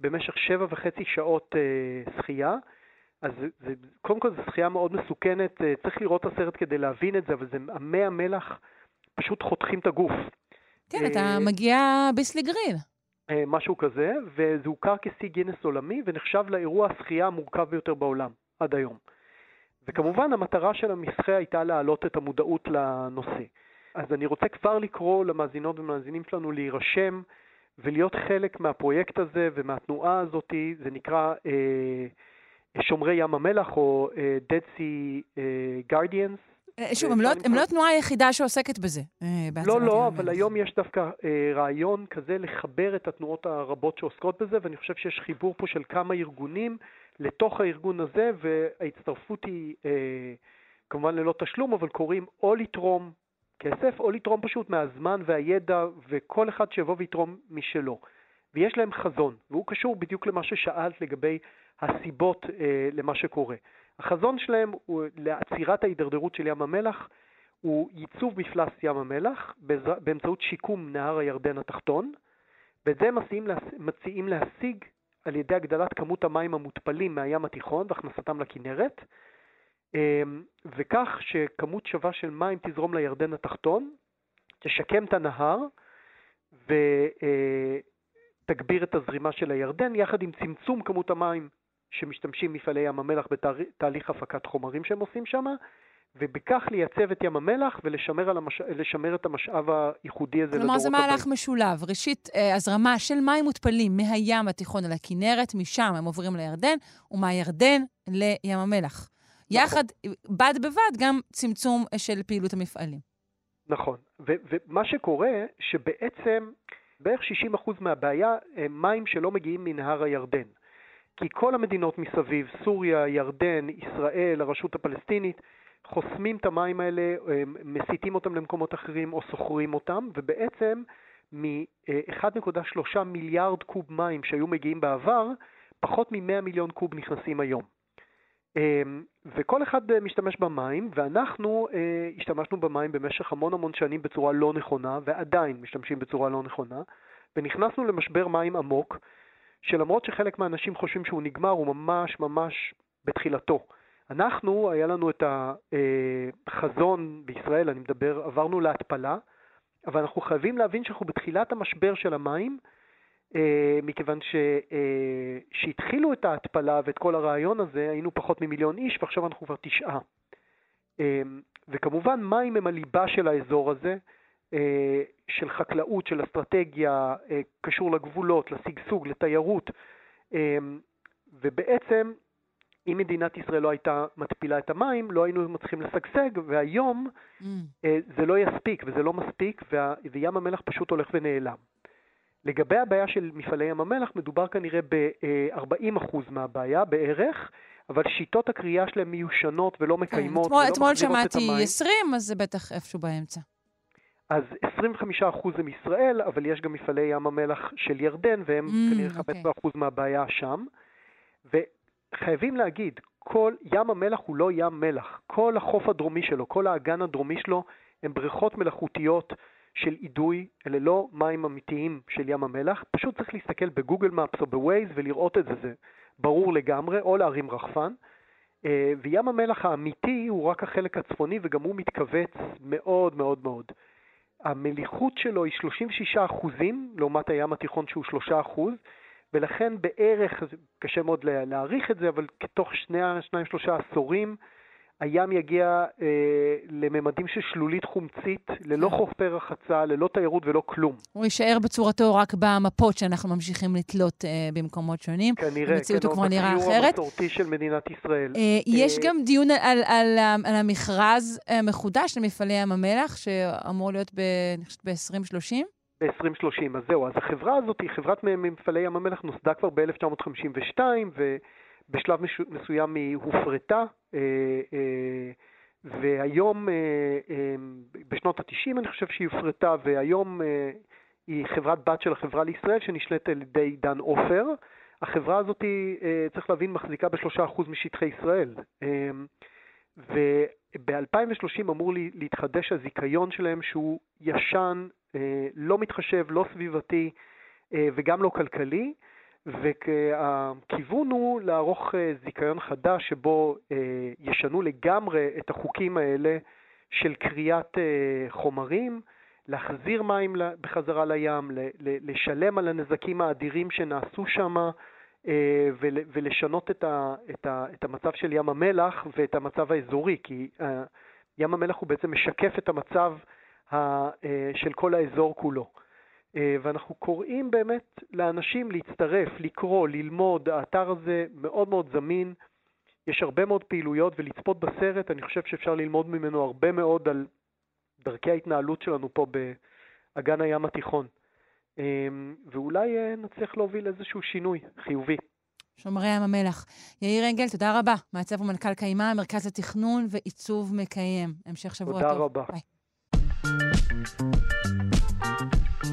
E: במשך 7 וחצי שעות אה, שחייה. אז זה, קודם כל זו שחייה מאוד מסוכנת, אה, צריך לראות את הסרט כדי להבין את זה, אבל זה, המי המלח פשוט חותכים את הגוף.
A: כן, אתה מגיע ביסלי גריל.
E: אה, משהו כזה, וזה הוכר כשיא גינס עולמי ונחשב לאירוע השחייה המורכב ביותר בעולם עד היום. וכמובן המטרה של המסחה הייתה להעלות את המודעות לנושא. אז אני רוצה כבר לקרוא למאזינות ומאזינים שלנו להירשם ולהיות חלק מהפרויקט הזה ומהתנועה הזאת, זה נקרא אה, שומרי ים המלח או אה, Dead Sea אה, Guardians,
A: שוב, הם לא, הם לא התנועה היחידה שעוסקת בזה.
E: אה, לא, לא, אבל היום יש דווקא אה, רעיון כזה לחבר את התנועות הרבות שעוסקות בזה, ואני חושב שיש חיבור פה של כמה ארגונים לתוך הארגון הזה, וההצטרפות היא כמובן ללא תשלום, אבל קוראים או לתרום כסף או לתרום פשוט מהזמן והידע וכל אחד שיבוא ויתרום משלו. ויש להם חזון, והוא קשור בדיוק למה ששאלת לגבי הסיבות אה, למה שקורה. החזון שלהם הוא לעצירת ההידרדרות של ים המלח, הוא ייצוב מפלס ים המלח באמצעות שיקום נהר הירדן התחתון, ואת זה מציעים, מציעים להשיג על ידי הגדלת כמות המים המותפלים מהים התיכון והכנסתם לכנרת, אמ, וכך שכמות שווה של מים תזרום לירדן התחתון, תשקם את הנהר ותגביר את הזרימה של הירדן, יחד עם צמצום כמות המים שמשתמשים מפעלי ים המלח בתהליך הפקת חומרים שהם עושים שם, ובכך לייצב את ים המלח ולשמר המש... את המשאב הייחודי הזה לדורות
A: הבאים. כלומר, זה מהלך
E: הבאים.
A: משולב. ראשית, אה, הזרמה של מים מותפלים מהים התיכון אל הכנרת, משם הם עוברים לירדן, ומהירדן לים המלח. נכון. יחד, בד בבד, גם צמצום של פעילות המפעלים.
E: נכון. ו- ומה שקורה, שבעצם בערך 60% מהבעיה הם מים שלא מגיעים מנהר הירדן. כי כל המדינות מסביב, סוריה, ירדן, ישראל, הרשות הפלסטינית, חוסמים את המים האלה, מסיטים אותם למקומות אחרים או סוחרים אותם, ובעצם מ-1.3 מיליארד קוב מים שהיו מגיעים בעבר, פחות מ-100 מיליון קוב נכנסים היום. אמ, וכל אחד משתמש במים, ואנחנו אה, השתמשנו במים במשך המון המון שנים בצורה לא נכונה, ועדיין משתמשים בצורה לא נכונה, ונכנסנו למשבר מים עמוק, שלמרות שחלק מהאנשים חושבים שהוא נגמר, הוא ממש ממש בתחילתו. אנחנו, היה לנו את החזון בישראל, אני מדבר, עברנו להתפלה, אבל אנחנו חייבים להבין שאנחנו בתחילת המשבר של המים, אה, מכיוון שהתחילו את ההתפלה ואת כל הרעיון הזה, היינו פחות ממיליון איש, ועכשיו אנחנו כבר תשעה. אה, וכמובן מים הם הליבה של האזור הזה, אה, של חקלאות, של אסטרטגיה, קשור לגבולות, לשגשוג, לתיירות, ובעצם אם מדינת ישראל לא הייתה מתפילה את המים, לא היינו מצליחים לשגשג, והיום mm. זה לא יספיק וזה לא מספיק, וה, וים המלח פשוט הולך ונעלם. לגבי הבעיה של מפעלי ים המלח, מדובר כנראה ב-40% מהבעיה בערך, אבל שיטות הקריאה שלהם מיושנות ולא כן, מקיימות
A: אתמול, ולא אתמול שמעתי 20, אז זה בטח איפשהו באמצע.
E: אז 25% זה מישראל, אבל יש גם מפעלי ים המלח של ירדן, והם mm, כנראה 15% okay. אוקיי. מהבעיה שם. וחייבים להגיד, כל ים המלח הוא לא ים מלח. כל החוף הדרומי שלו, כל האגן הדרומי שלו, הם בריכות מלאכותיות של אידוי, אלה לא מים אמיתיים של ים המלח, פשוט צריך להסתכל בגוגל מפס או בווייז ולראות את זה, זה ברור לגמרי, או להרים רחפן. אה, וים המלח האמיתי הוא רק החלק הצפוני וגם הוא מתכווץ מאוד מאוד מאוד. המליחות שלו היא 36 אחוזים, לעומת הים התיכון שהוא 3 אחוז, ולכן בערך, קשה מאוד להעריך את זה, אבל כתוך שניים שלושה עשורים, הים יגיע אה, לממדים של שלולית חומצית, ללא כן. חופי רחצה, ללא תיירות ולא כלום.
A: הוא יישאר בצורתו רק במפות שאנחנו ממשיכים לתלות אה, במקומות שונים.
E: כנראה,
A: במציאות כן, הוא כבר נראה אחרת.
E: המסורתי של מדינת ישראל.
A: אה, אה, יש גם דיון על, על, על, על המכרז המחודש אה, למפעלי ים המלח, שאמור להיות ב-2030?
E: ב-2030, אז זהו. אז החברה הזאת חברת מפעלי ים המלח, נוסדה כבר ב-1952, ו... בשלב מסוים היא הופרטה, אה, אה, והיום, אה, בשנות ה-90 אני חושב שהיא הופרטה, והיום היא חברת בת של החברה לישראל שנשלטת על ידי דן עופר. החברה הזאת, צריך להבין, מחזיקה בשלושה אחוז משטחי ישראל. וב-2030 אמור להתחדש הזיכיון שלהם שהוא ישן, לא מתחשב, לא סביבתי וגם לא כלכלי. והכיוון הוא לערוך אה, זיכיון חדש שבו אה, ישנו לגמרי את החוקים האלה של קריאת אה, חומרים, להחזיר מים בחזרה לים, לשלם על הנזקים האדירים שנעשו שם ולשנות את המצב של ים המלח ואת המצב האזורי, כי ים המלח הוא בעצם משקף את המצב של כל האזור כולו. אה, ואנחנו קוראים באמת לאנשים להצטרף, לקרוא, ללמוד, האתר הזה מאוד מאוד זמין, יש הרבה מאוד פעילויות ולצפות בסרט, אני חושב שאפשר ללמוד ממנו הרבה מאוד על דרכי ההתנהלות שלנו פה באגן הים התיכון. אה, ואולי אה, נצליח להוביל איזשהו שינוי חיובי.
A: שומרי ים המלח. יאיר אנגל, תודה רבה. מעצב ומנכ"ל קיימה, מרכז לתכנון ועיצוב מקיים. המשך שבוע
E: תודה
A: טוב.
E: רבה.
A: ביי. פינת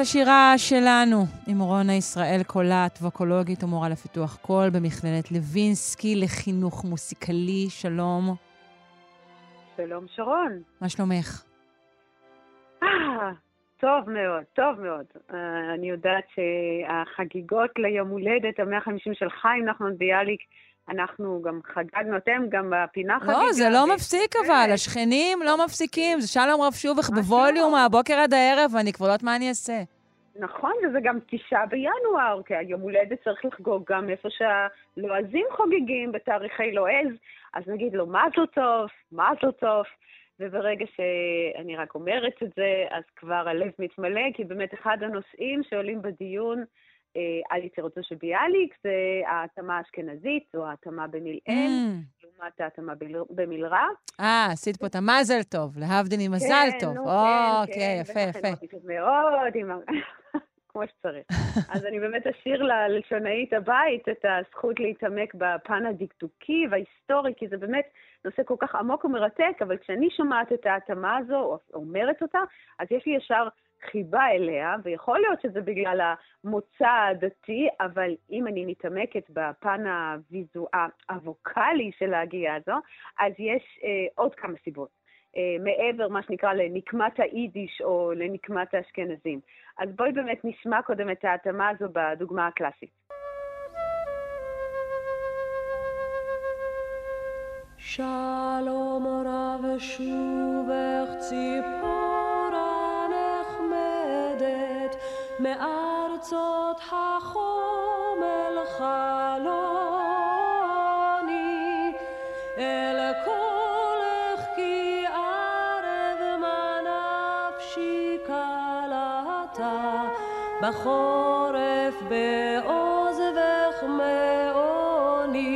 A: השירה שלנו עם רונה ישראל קולט, ווקולוגית ומורה לפיתוח קול במכללת לוינסקי לחינוך מוסיקלי. שלום.
F: שלום שרון.
A: מה שלומך?
F: אה, טוב מאוד, טוב מאוד. Uh, אני יודעת שהחגיגות ליום הולדת, המאה החמישים של חיים נחמן ביאליק, אנחנו גם חגגנו, אתם גם בפינה חגיגה.
A: לא, זה לא מפסיק אבל, השכנים לא מפסיקים. זה שלום רב שובך בווליום מהבוקר עד הערב, ואני כבר לא יודעת מה אני אעשה.
F: נכון, וזה גם תשעה בינואר, כי היום הולדת צריך לחגוג גם איפה שהלועזים חוגגים בתאריכי לועז, אז נגיד לו מזל טוב, מזל טוב, וברגע שאני רק אומרת את זה, אז כבר הלב מתמלא, כי באמת אחד הנושאים שעולים בדיון אה, על יצירתו של ביאליק זה ההתאמה האשכנזית, או ההתאמה במילאל,
A: Mm.
F: לעומת ההתאמה במלרע.
A: אה, עשית פה את המזל טוב, להבדיל ממזל
F: כן,
A: טוב.
F: נו,
A: אוקיי,
F: כן,
A: יפה,
F: כן,
A: יפה.
F: אמרתי, מאוד. [LAUGHS] כמו שצריך. [LAUGHS] אז אני באמת אשאיר ללשונאית הבית את הזכות להתעמק בפן הדקדוקי וההיסטורי, כי זה באמת נושא כל כך עמוק ומרתק, אבל כשאני שומעת את ההתאמה הזו, או אומרת אותה, אז יש לי ישר חיבה אליה, ויכול להיות שזה בגלל המוצא הדתי, אבל אם אני מתעמקת בפן הוויזו... הווקאלי של ההגייה הזו, אז יש אה, עוד כמה סיבות. אה, מעבר, מה שנקרא, לנקמת היידיש או לנקמת האשכנזים. אז בואי באמת נשמע קודם את ההתאמה הזו בדוגמה הקלאסית.
G: שלום רב שובך ציפורה נחמדת מארצות החום אל חלוני בחורף בעוזבך מעוני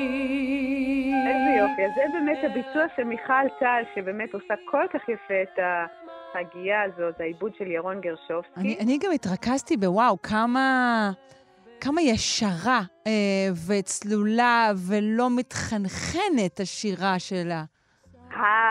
F: איזה יופי. אז זה באמת הביצוע של מיכל טל, שבאמת עושה כל כך יפה את ההגייה הזאת, העיבוד של ירון גרשובסקי.
A: אני, אני גם התרכזתי בוואו, כמה, כמה ישרה אה, וצלולה ולא מתחנחנת השירה שלה.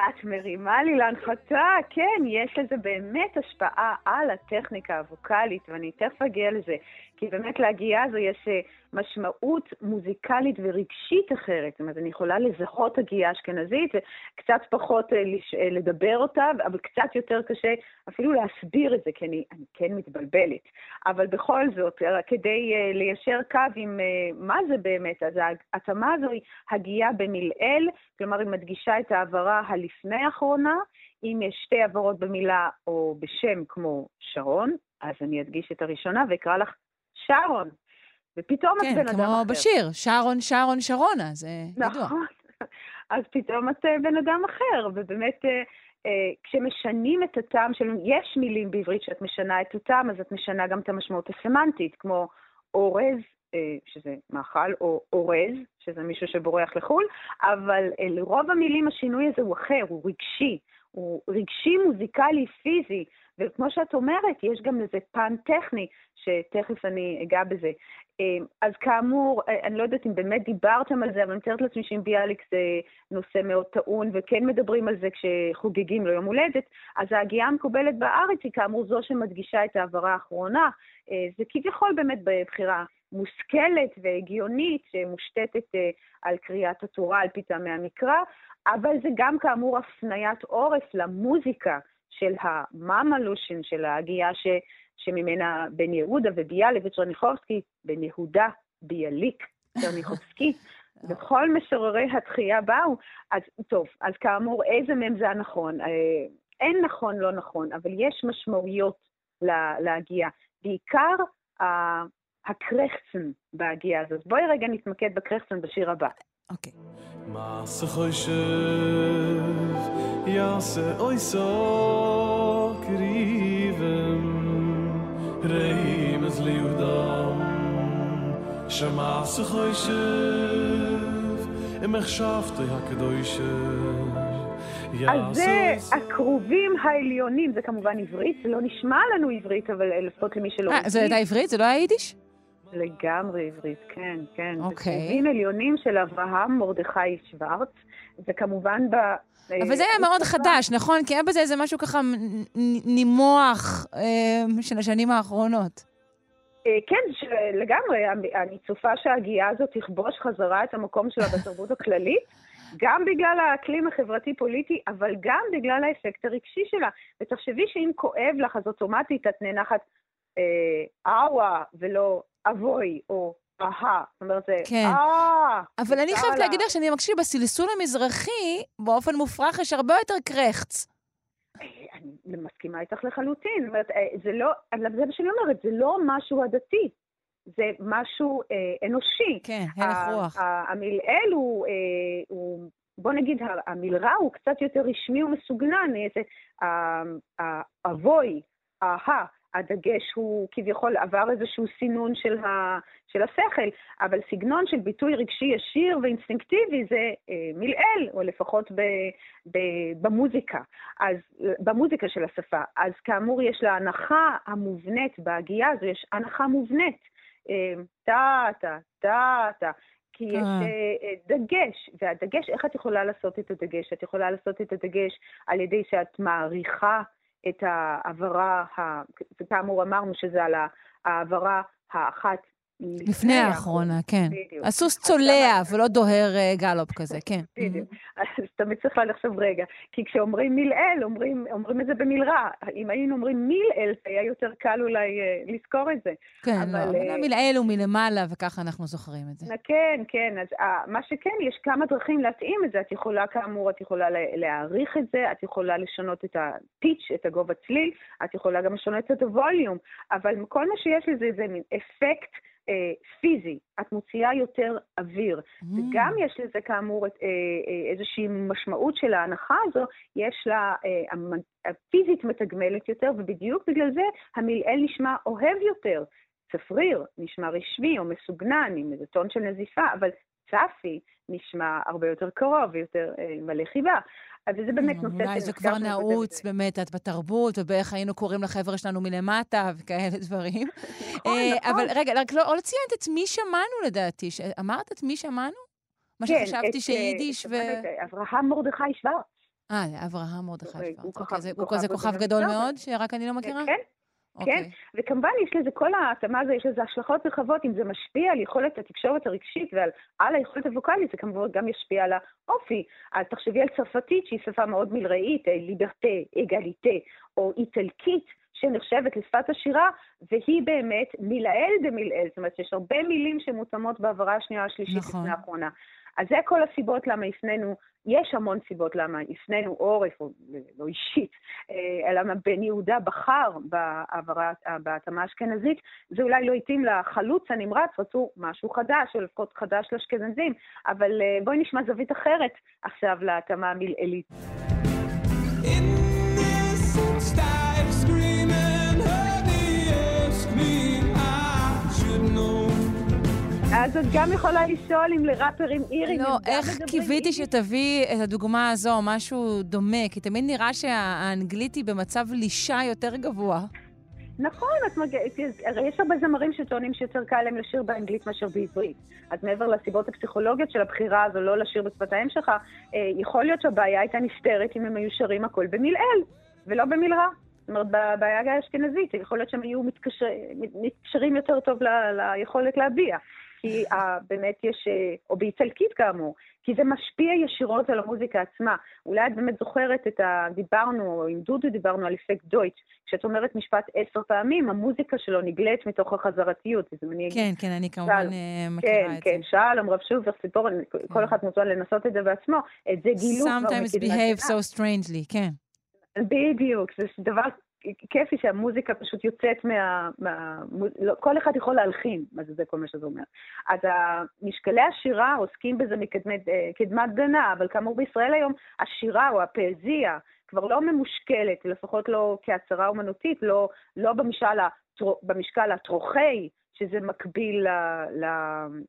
F: אה, את מרימה לי להנחתה, כן, יש לזה באמת השפעה על הטכניקה הווקאלית, ואני תכף אגיע לזה. כי באמת להגיעה הזו יש אה, משמעות מוזיקלית ורגשית אחרת. זאת אומרת, אני יכולה לזהות הגייה אשכנזית וקצת פחות אה, לש... אה, לדבר אותה, אבל קצת יותר קשה אפילו להסביר את זה, כי אני, אני כן מתבלבלת. אבל בכל זאת, אה, כדי אה, ליישר קו עם אה, מה זה באמת, אז ההתאמה הזו היא הגייה במלעיל, כלומר היא מדגישה את העברה הלפני האחרונה. אם יש שתי עברות במילה או בשם כמו שרון, אז אני אדגיש את הראשונה ואקרא לך שרון. ופתאום
A: כן,
F: את בן אדם אחר.
A: כמו בשיר, שרון, שרון, שרונה, זה ידוע.
F: נכון. אז פתאום את אה, בן אדם אחר, ובאמת אה, אה, כשמשנים את הטעם של... יש מילים בעברית שאת משנה את הטעם, אז את משנה גם את המשמעות הסמנטית, כמו אורז, אה, שזה מאכל, או אורז, שזה מישהו שבורח לחו"ל, אבל אה, לרוב המילים השינוי הזה הוא אחר, הוא רגשי. הוא רגשי, מוזיקלי, פיזי, וכמו שאת אומרת, יש גם איזה פן טכני, שתכף אני אגע בזה. אז כאמור, אני לא יודעת אם באמת דיברתם על זה, אבל אני מתארת לעצמי שעם ביאליק זה נושא מאוד טעון, וכן מדברים על זה כשחוגגים לו יום הולדת, אז ההגייה המקובלת בארץ היא כאמור זו שמדגישה את העברה האחרונה. זה כביכול באמת בבחירה מושכלת והגיונית, שמושתתת על קריאת התורה על פי טעמי המקרא, אבל זה גם כאמור הפניית עורף למוזיקה של הממלושין, של ההגייה ש, שממנה בן יהודה וביאליק וטרניחובסקי, בן יהודה, ביאליק, טרניחובסקי, [LAUGHS] וכל משוררי התחייה באו. אז טוב, אז כאמור, איזה מהם זה הנכון? אין נכון, לא נכון, אבל יש משמעויות להגייה. בעיקר הקרחצן בהגייה הזאת. בואי רגע נתמקד בקרחצן בשיר הבא.
A: אוקיי.
G: מעשה חושב, יעשה אוי סו קריבם, רעים אז ליהודם, שמעשה חושב,
F: אז זה הכרובים העליונים, זה כמובן עברית, זה לא נשמע לנו עברית, אבל לפחות למי שלא
A: אה, זו הייתה עברית? זה לא היה יידיש?
F: לגמרי עברית, כן, כן.
A: אוקיי.
F: זה כרובים עליונים של אברהם מרדכי שוורץ, וכמובן ב...
A: אבל זה היה מאוד חדש, נכון? כי היה בזה איזה משהו ככה נימוח אה, של השנים האחרונות.
F: אה, כן, לגמרי. אני- צופה שהגייה הזאת תכבוש חזרה את המקום שלה בתרבות הכללית, [LAUGHS] גם בגלל האקלים החברתי-פוליטי, אבל גם בגלל האפקט הרגשי שלה. ותחשבי שאם כואב לך, אז אוטומטית את נאנחת אה, אאווה ולא אבוי, או אהה. זאת אומרת, זה
A: כן.
F: אה...
A: אבל אני. חייבת להגיד לך שאני מקשיב בסלסול המזרחי, באופן מופרך יש הרבה יותר קרחץ.
F: אה, אני מסכימה איתך לחלוטין. זאת אומרת, אה, זה לא, זה מה שאני אומרת, זה לא משהו עדתי. זה משהו אה, אנושי.
A: כן, הלך רוח.
F: ה- המלעיל הוא, אה, הוא, בוא נגיד, ה- המלרע הוא קצת יותר רשמי ומסוגנן. איזה, ה- האבוי, ההה, הדגש הוא כביכול עבר איזשהו סינון של, ה, של השכל, אבל סגנון של ביטוי רגשי ישיר ואינסטינקטיבי זה אה, מלעיל, או לפחות ב, ב, במוזיקה, אז, במוזיקה של השפה. אז כאמור, יש לה הנחה המובנית בהגייה הזו, יש הנחה מובנית. אה, טה-טה, טה-טה. כי יש
A: אה.
F: אה, אה, דגש, והדגש, איך את יכולה לעשות את הדגש? את יכולה לעשות את הדגש על ידי שאת מעריכה את העברה, ה- וכאמור אמרנו שזה על העברה האחת
A: לפני האחרונה, כן.
F: בדיוק.
A: הסוס צולע ולא דוהר אה, גלופ כזה, כן.
F: בדיוק. אז תמיד צריך לחשוב רגע, כי כשאומרים מלעיל, אומרים, אומרים את זה במלרע. אם היינו אומרים מילעיל, זה היה יותר קל אולי אה, לזכור את זה.
A: כן,
F: אבל,
A: לא, אבל
F: אה,
A: המלעיל הוא מלמעלה, וככה אנחנו זוכרים את זה.
F: כן, כן, אז אה, מה שכן, יש כמה דרכים להתאים את זה. את יכולה, כאמור, את יכולה לה- להעריך את זה, את יכולה לשנות את הפיץ', את הגובה צליל, את יכולה גם לשנות את הווליום, אבל כל מה שיש לזה זה מין אפקט אה, פיזי. את מוציאה יותר אוויר.
A: Mm.
F: וגם יש לזה כאמור אה, אה, איזושהי משמעות של ההנחה הזו, יש לה, אה, הפיזית מתגמלת יותר, ובדיוק בגלל זה המלעיל נשמע אוהב יותר. צפריר נשמע רשמי או מסוגנן עם איזה טון של נזיפה, אבל צפי נשמע הרבה יותר קרוב ויותר אה, מלא חיבה. וזה באמת נושא
A: אולי זה כבר נעוץ. באמת את בתרבות, ובאיך היינו קוראים לחבר'ה שלנו מלמטה, וכאלה דברים. [LAUGHS]
F: נכון,
A: אה,
F: נכון.
A: אבל רגע, רק לא לא ציינת את מי שמענו לדעתי. אמרת את מי שמענו? מה
F: כן,
A: שחשבתי שיידיש
F: אה,
A: ו...
F: אברהם מרדכי שוורץ.
A: אה, אברהם מרדכי
F: הוא
A: שוורץ. אוקיי, זה- הוא כזה כוכב. גדול מאוד, שרק אני לא מכירה?
F: כן,
A: אוקיי.
F: כן, וכמובן יש לזה, כל ההתאמה הזו, יש לזה השלכות רחבות, אם זה משפיע על יכולת התקשורת הרגשית ועל על היכולת הווקאלית, זה כמובן גם ישפיע על האופי. אז תחשבי על צרפתית, שהיא שפה מאוד מלראית, אה, ליברטה, אגליטה, או איטלקית, שנחשבת לשפת השירה, והיא באמת מלעיל דמלעיל, זאת אומרת שיש הרבה מילים שמותאמות בעברה השנייה השלישית
A: נכון.
F: לפני האחרונה. אז זה כל הסיבות למה הפנינו, יש המון סיבות למה הפנינו עורף, או לא אישית, אה, למה בן יהודה בחר בהתאמה האשכנזית, זה אולי לא התאים לחלוץ הנמרץ, רצו משהו חדש, או לפחות חדש לאשכנזים, אבל אה, בואי נשמע זווית אחרת עכשיו להתאמה המלעילית. אז את גם יכולה לשאול אם לראפרים אירים...
A: לא, איך קיוויתי? שתביא את הדוגמה הזו, משהו דומה, כי תמיד נראה שהאנגלית היא במצב לישה יותר גבוה.
F: נכון, את מגיע... הרי יש הרבה זמרים שטוענים שיותר קל להם לשיר באנגלית מאשר בעברית. אז מעבר לסיבות הפסיכולוגיות של הבחירה הזו לא לשיר בשפת האם שלך, אה, יכול להיות שהבעיה הייתה נפתרת אם הם היו שרים הכל במלעיל, ולא במלרע. זאת אומרת, בבעיה האשכנזית, יכול להיות שהם היו מתקשר... מתקשרים יותר טוב ל... ליכולת להביע. כי uh, באמת יש, uh, או באיטלקית כאמור, כי זה משפיע ישירות על המוזיקה עצמה. אולי את באמת זוכרת את ה... דיברנו, או עם דודו דיברנו על אפקט דויטש. כשאת אומרת משפט עשר פעמים, המוזיקה שלו נגלית מתוך החזרתיות.
A: כן, כן, אני כמובן
F: שלום.
A: אה, מכירה
F: כן,
A: את זה.
F: כן, שלום, רב שובר, ציפורן, כל אחד מוזמן לנסות את זה בעצמו. את זה גילו כבר
A: Sometimes
F: מקדמת
A: behave
F: דנא.
A: so strangely, כן.
F: בדיוק, זה דבר כיפי שהמוזיקה פשוט יוצאת מה... מה לא, כל אחד יכול להלחין, מה זה, זה כל מה שזה אומר. אז משקלי השירה עוסקים בזה מקדמת דנא, אבל כאמור בישראל היום, השירה או הפזיה כבר לא ממושקלת, לפחות לא כהצהרה אומנותית, לא, לא במשקל, הטר, במשקל הטרוכי שזה מקביל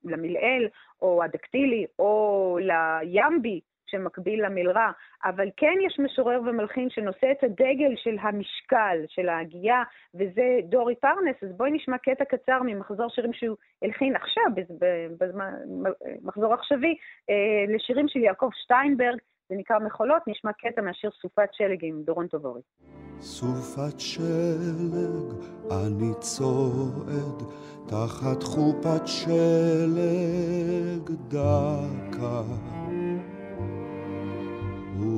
F: למלעיל, או הדקטילי, או לימבי, שמקביל למלרע, אבל כן יש משורר ומלחין שנושא את הדגל של המשקל, של ההגייה, וזה דורי פרנס, אז בואי נשמע קטע קצר ממחזור שירים שהוא הלחין עכשיו, בזמן, מחזור עכשווי, אה, לשירים של יעקב שטיינברג, זה נקרא מחולות, נשמע קטע מהשיר סופת שלג עם דורון טובורי.
H: סופת שלג, אני צועד תחת חופת שלג דקה.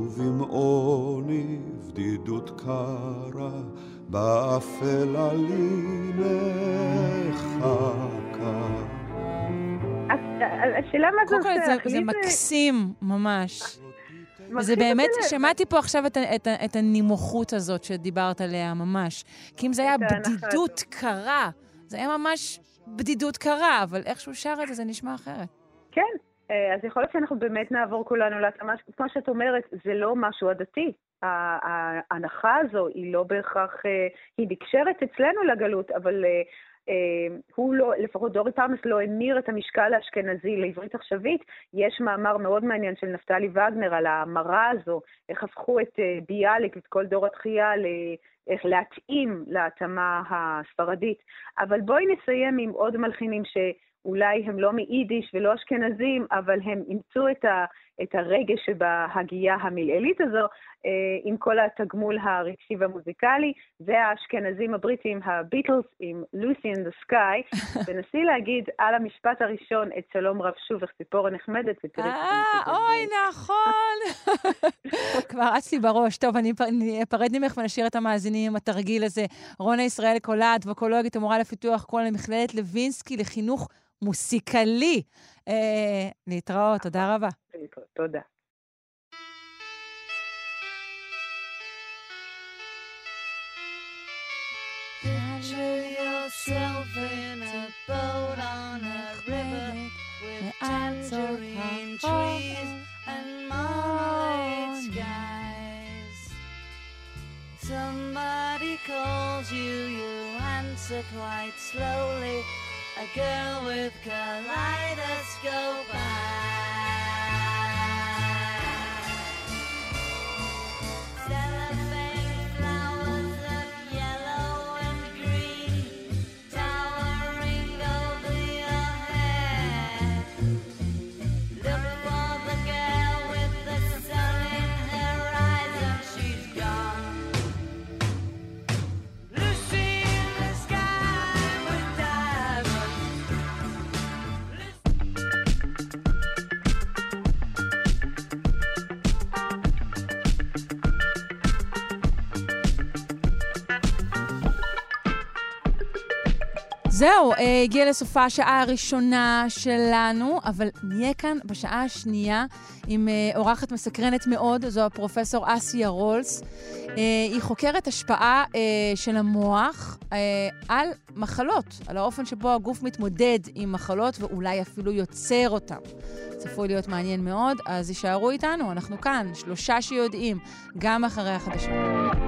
H: ובמעוני בדידות קרה, באפלה לי מחכה.
F: השאלה מה זה
A: עושה? קודם כל זה מקסים ממש. וזה באמת, שמעתי פה עכשיו את, את, את הנימוכות הזאת שדיברת עליה ממש. כי אם זה היה בדידות קרה, זה היה ממש בדידות קרה, אבל איך שהוא שר את זה, זה נשמע אחרת.
F: כן, אה, אז יכול להיות שאנחנו באמת נעבור כולנו להתאמה, כמו שאת אומרת, זה לא משהו עדתי. ההנחה הזו היא לא בהכרח, אה, היא נקשרת אצלנו לגלות, אבל אה, הוא לא, לפחות דורי פרמס לא המיר את המשקל האשכנזי לעברית עכשווית. יש מאמר מאוד מעניין של נפתלי וגנר על ההמרה הזו, איך הפכו את ביאליק, את כל דור התחייה, איך להתאים להתאמה הספרדית. אבל בואי נסיים עם עוד מלחינים ש... אולי הם לא מיידיש ולא אשכנזים, אבל הם אימצו את, ה, את הרגש שבהגייה המלעילית הזו, אה, עם כל התגמול הרגשי והמוזיקלי, והאשכנזים הבריטים, הביטלס, עם Lucy in the sky, ונסי להגיד על המשפט הראשון את שלום רב שובך ציפורה נחמדת, ותראה...
A: אה, אוי, נכון. [LAUGHS] כבר רץ לי בראש. טוב, אני אפרד ממך ונשאיר את המאזינים עם התרגיל הזה. רונה ישראל קולט, ווקולוגית, המורה לפיתוח קול למכללת לוינסקי לחינוך מוסיקלי. אה, להתראות, תודה רבה.
F: תודה. yourself in a
A: זהו, אה, הגיע לסופה השעה הראשונה שלנו, אבל נהיה כאן בשעה השנייה עם אה, אורחת מסקרנת מאוד, זו הפרופסור אסיה רולס. אה, היא חוקרת השפעה של המוח על מחלות, על האופן שבו הגוף מתמודד עם מחלות ואולי אפילו יוצר אותן. צפוי להיות מעניין מאוד, אז יישארו איתנו, אנחנו כאן, שלושה שיודעים, גם אחרי החדשות.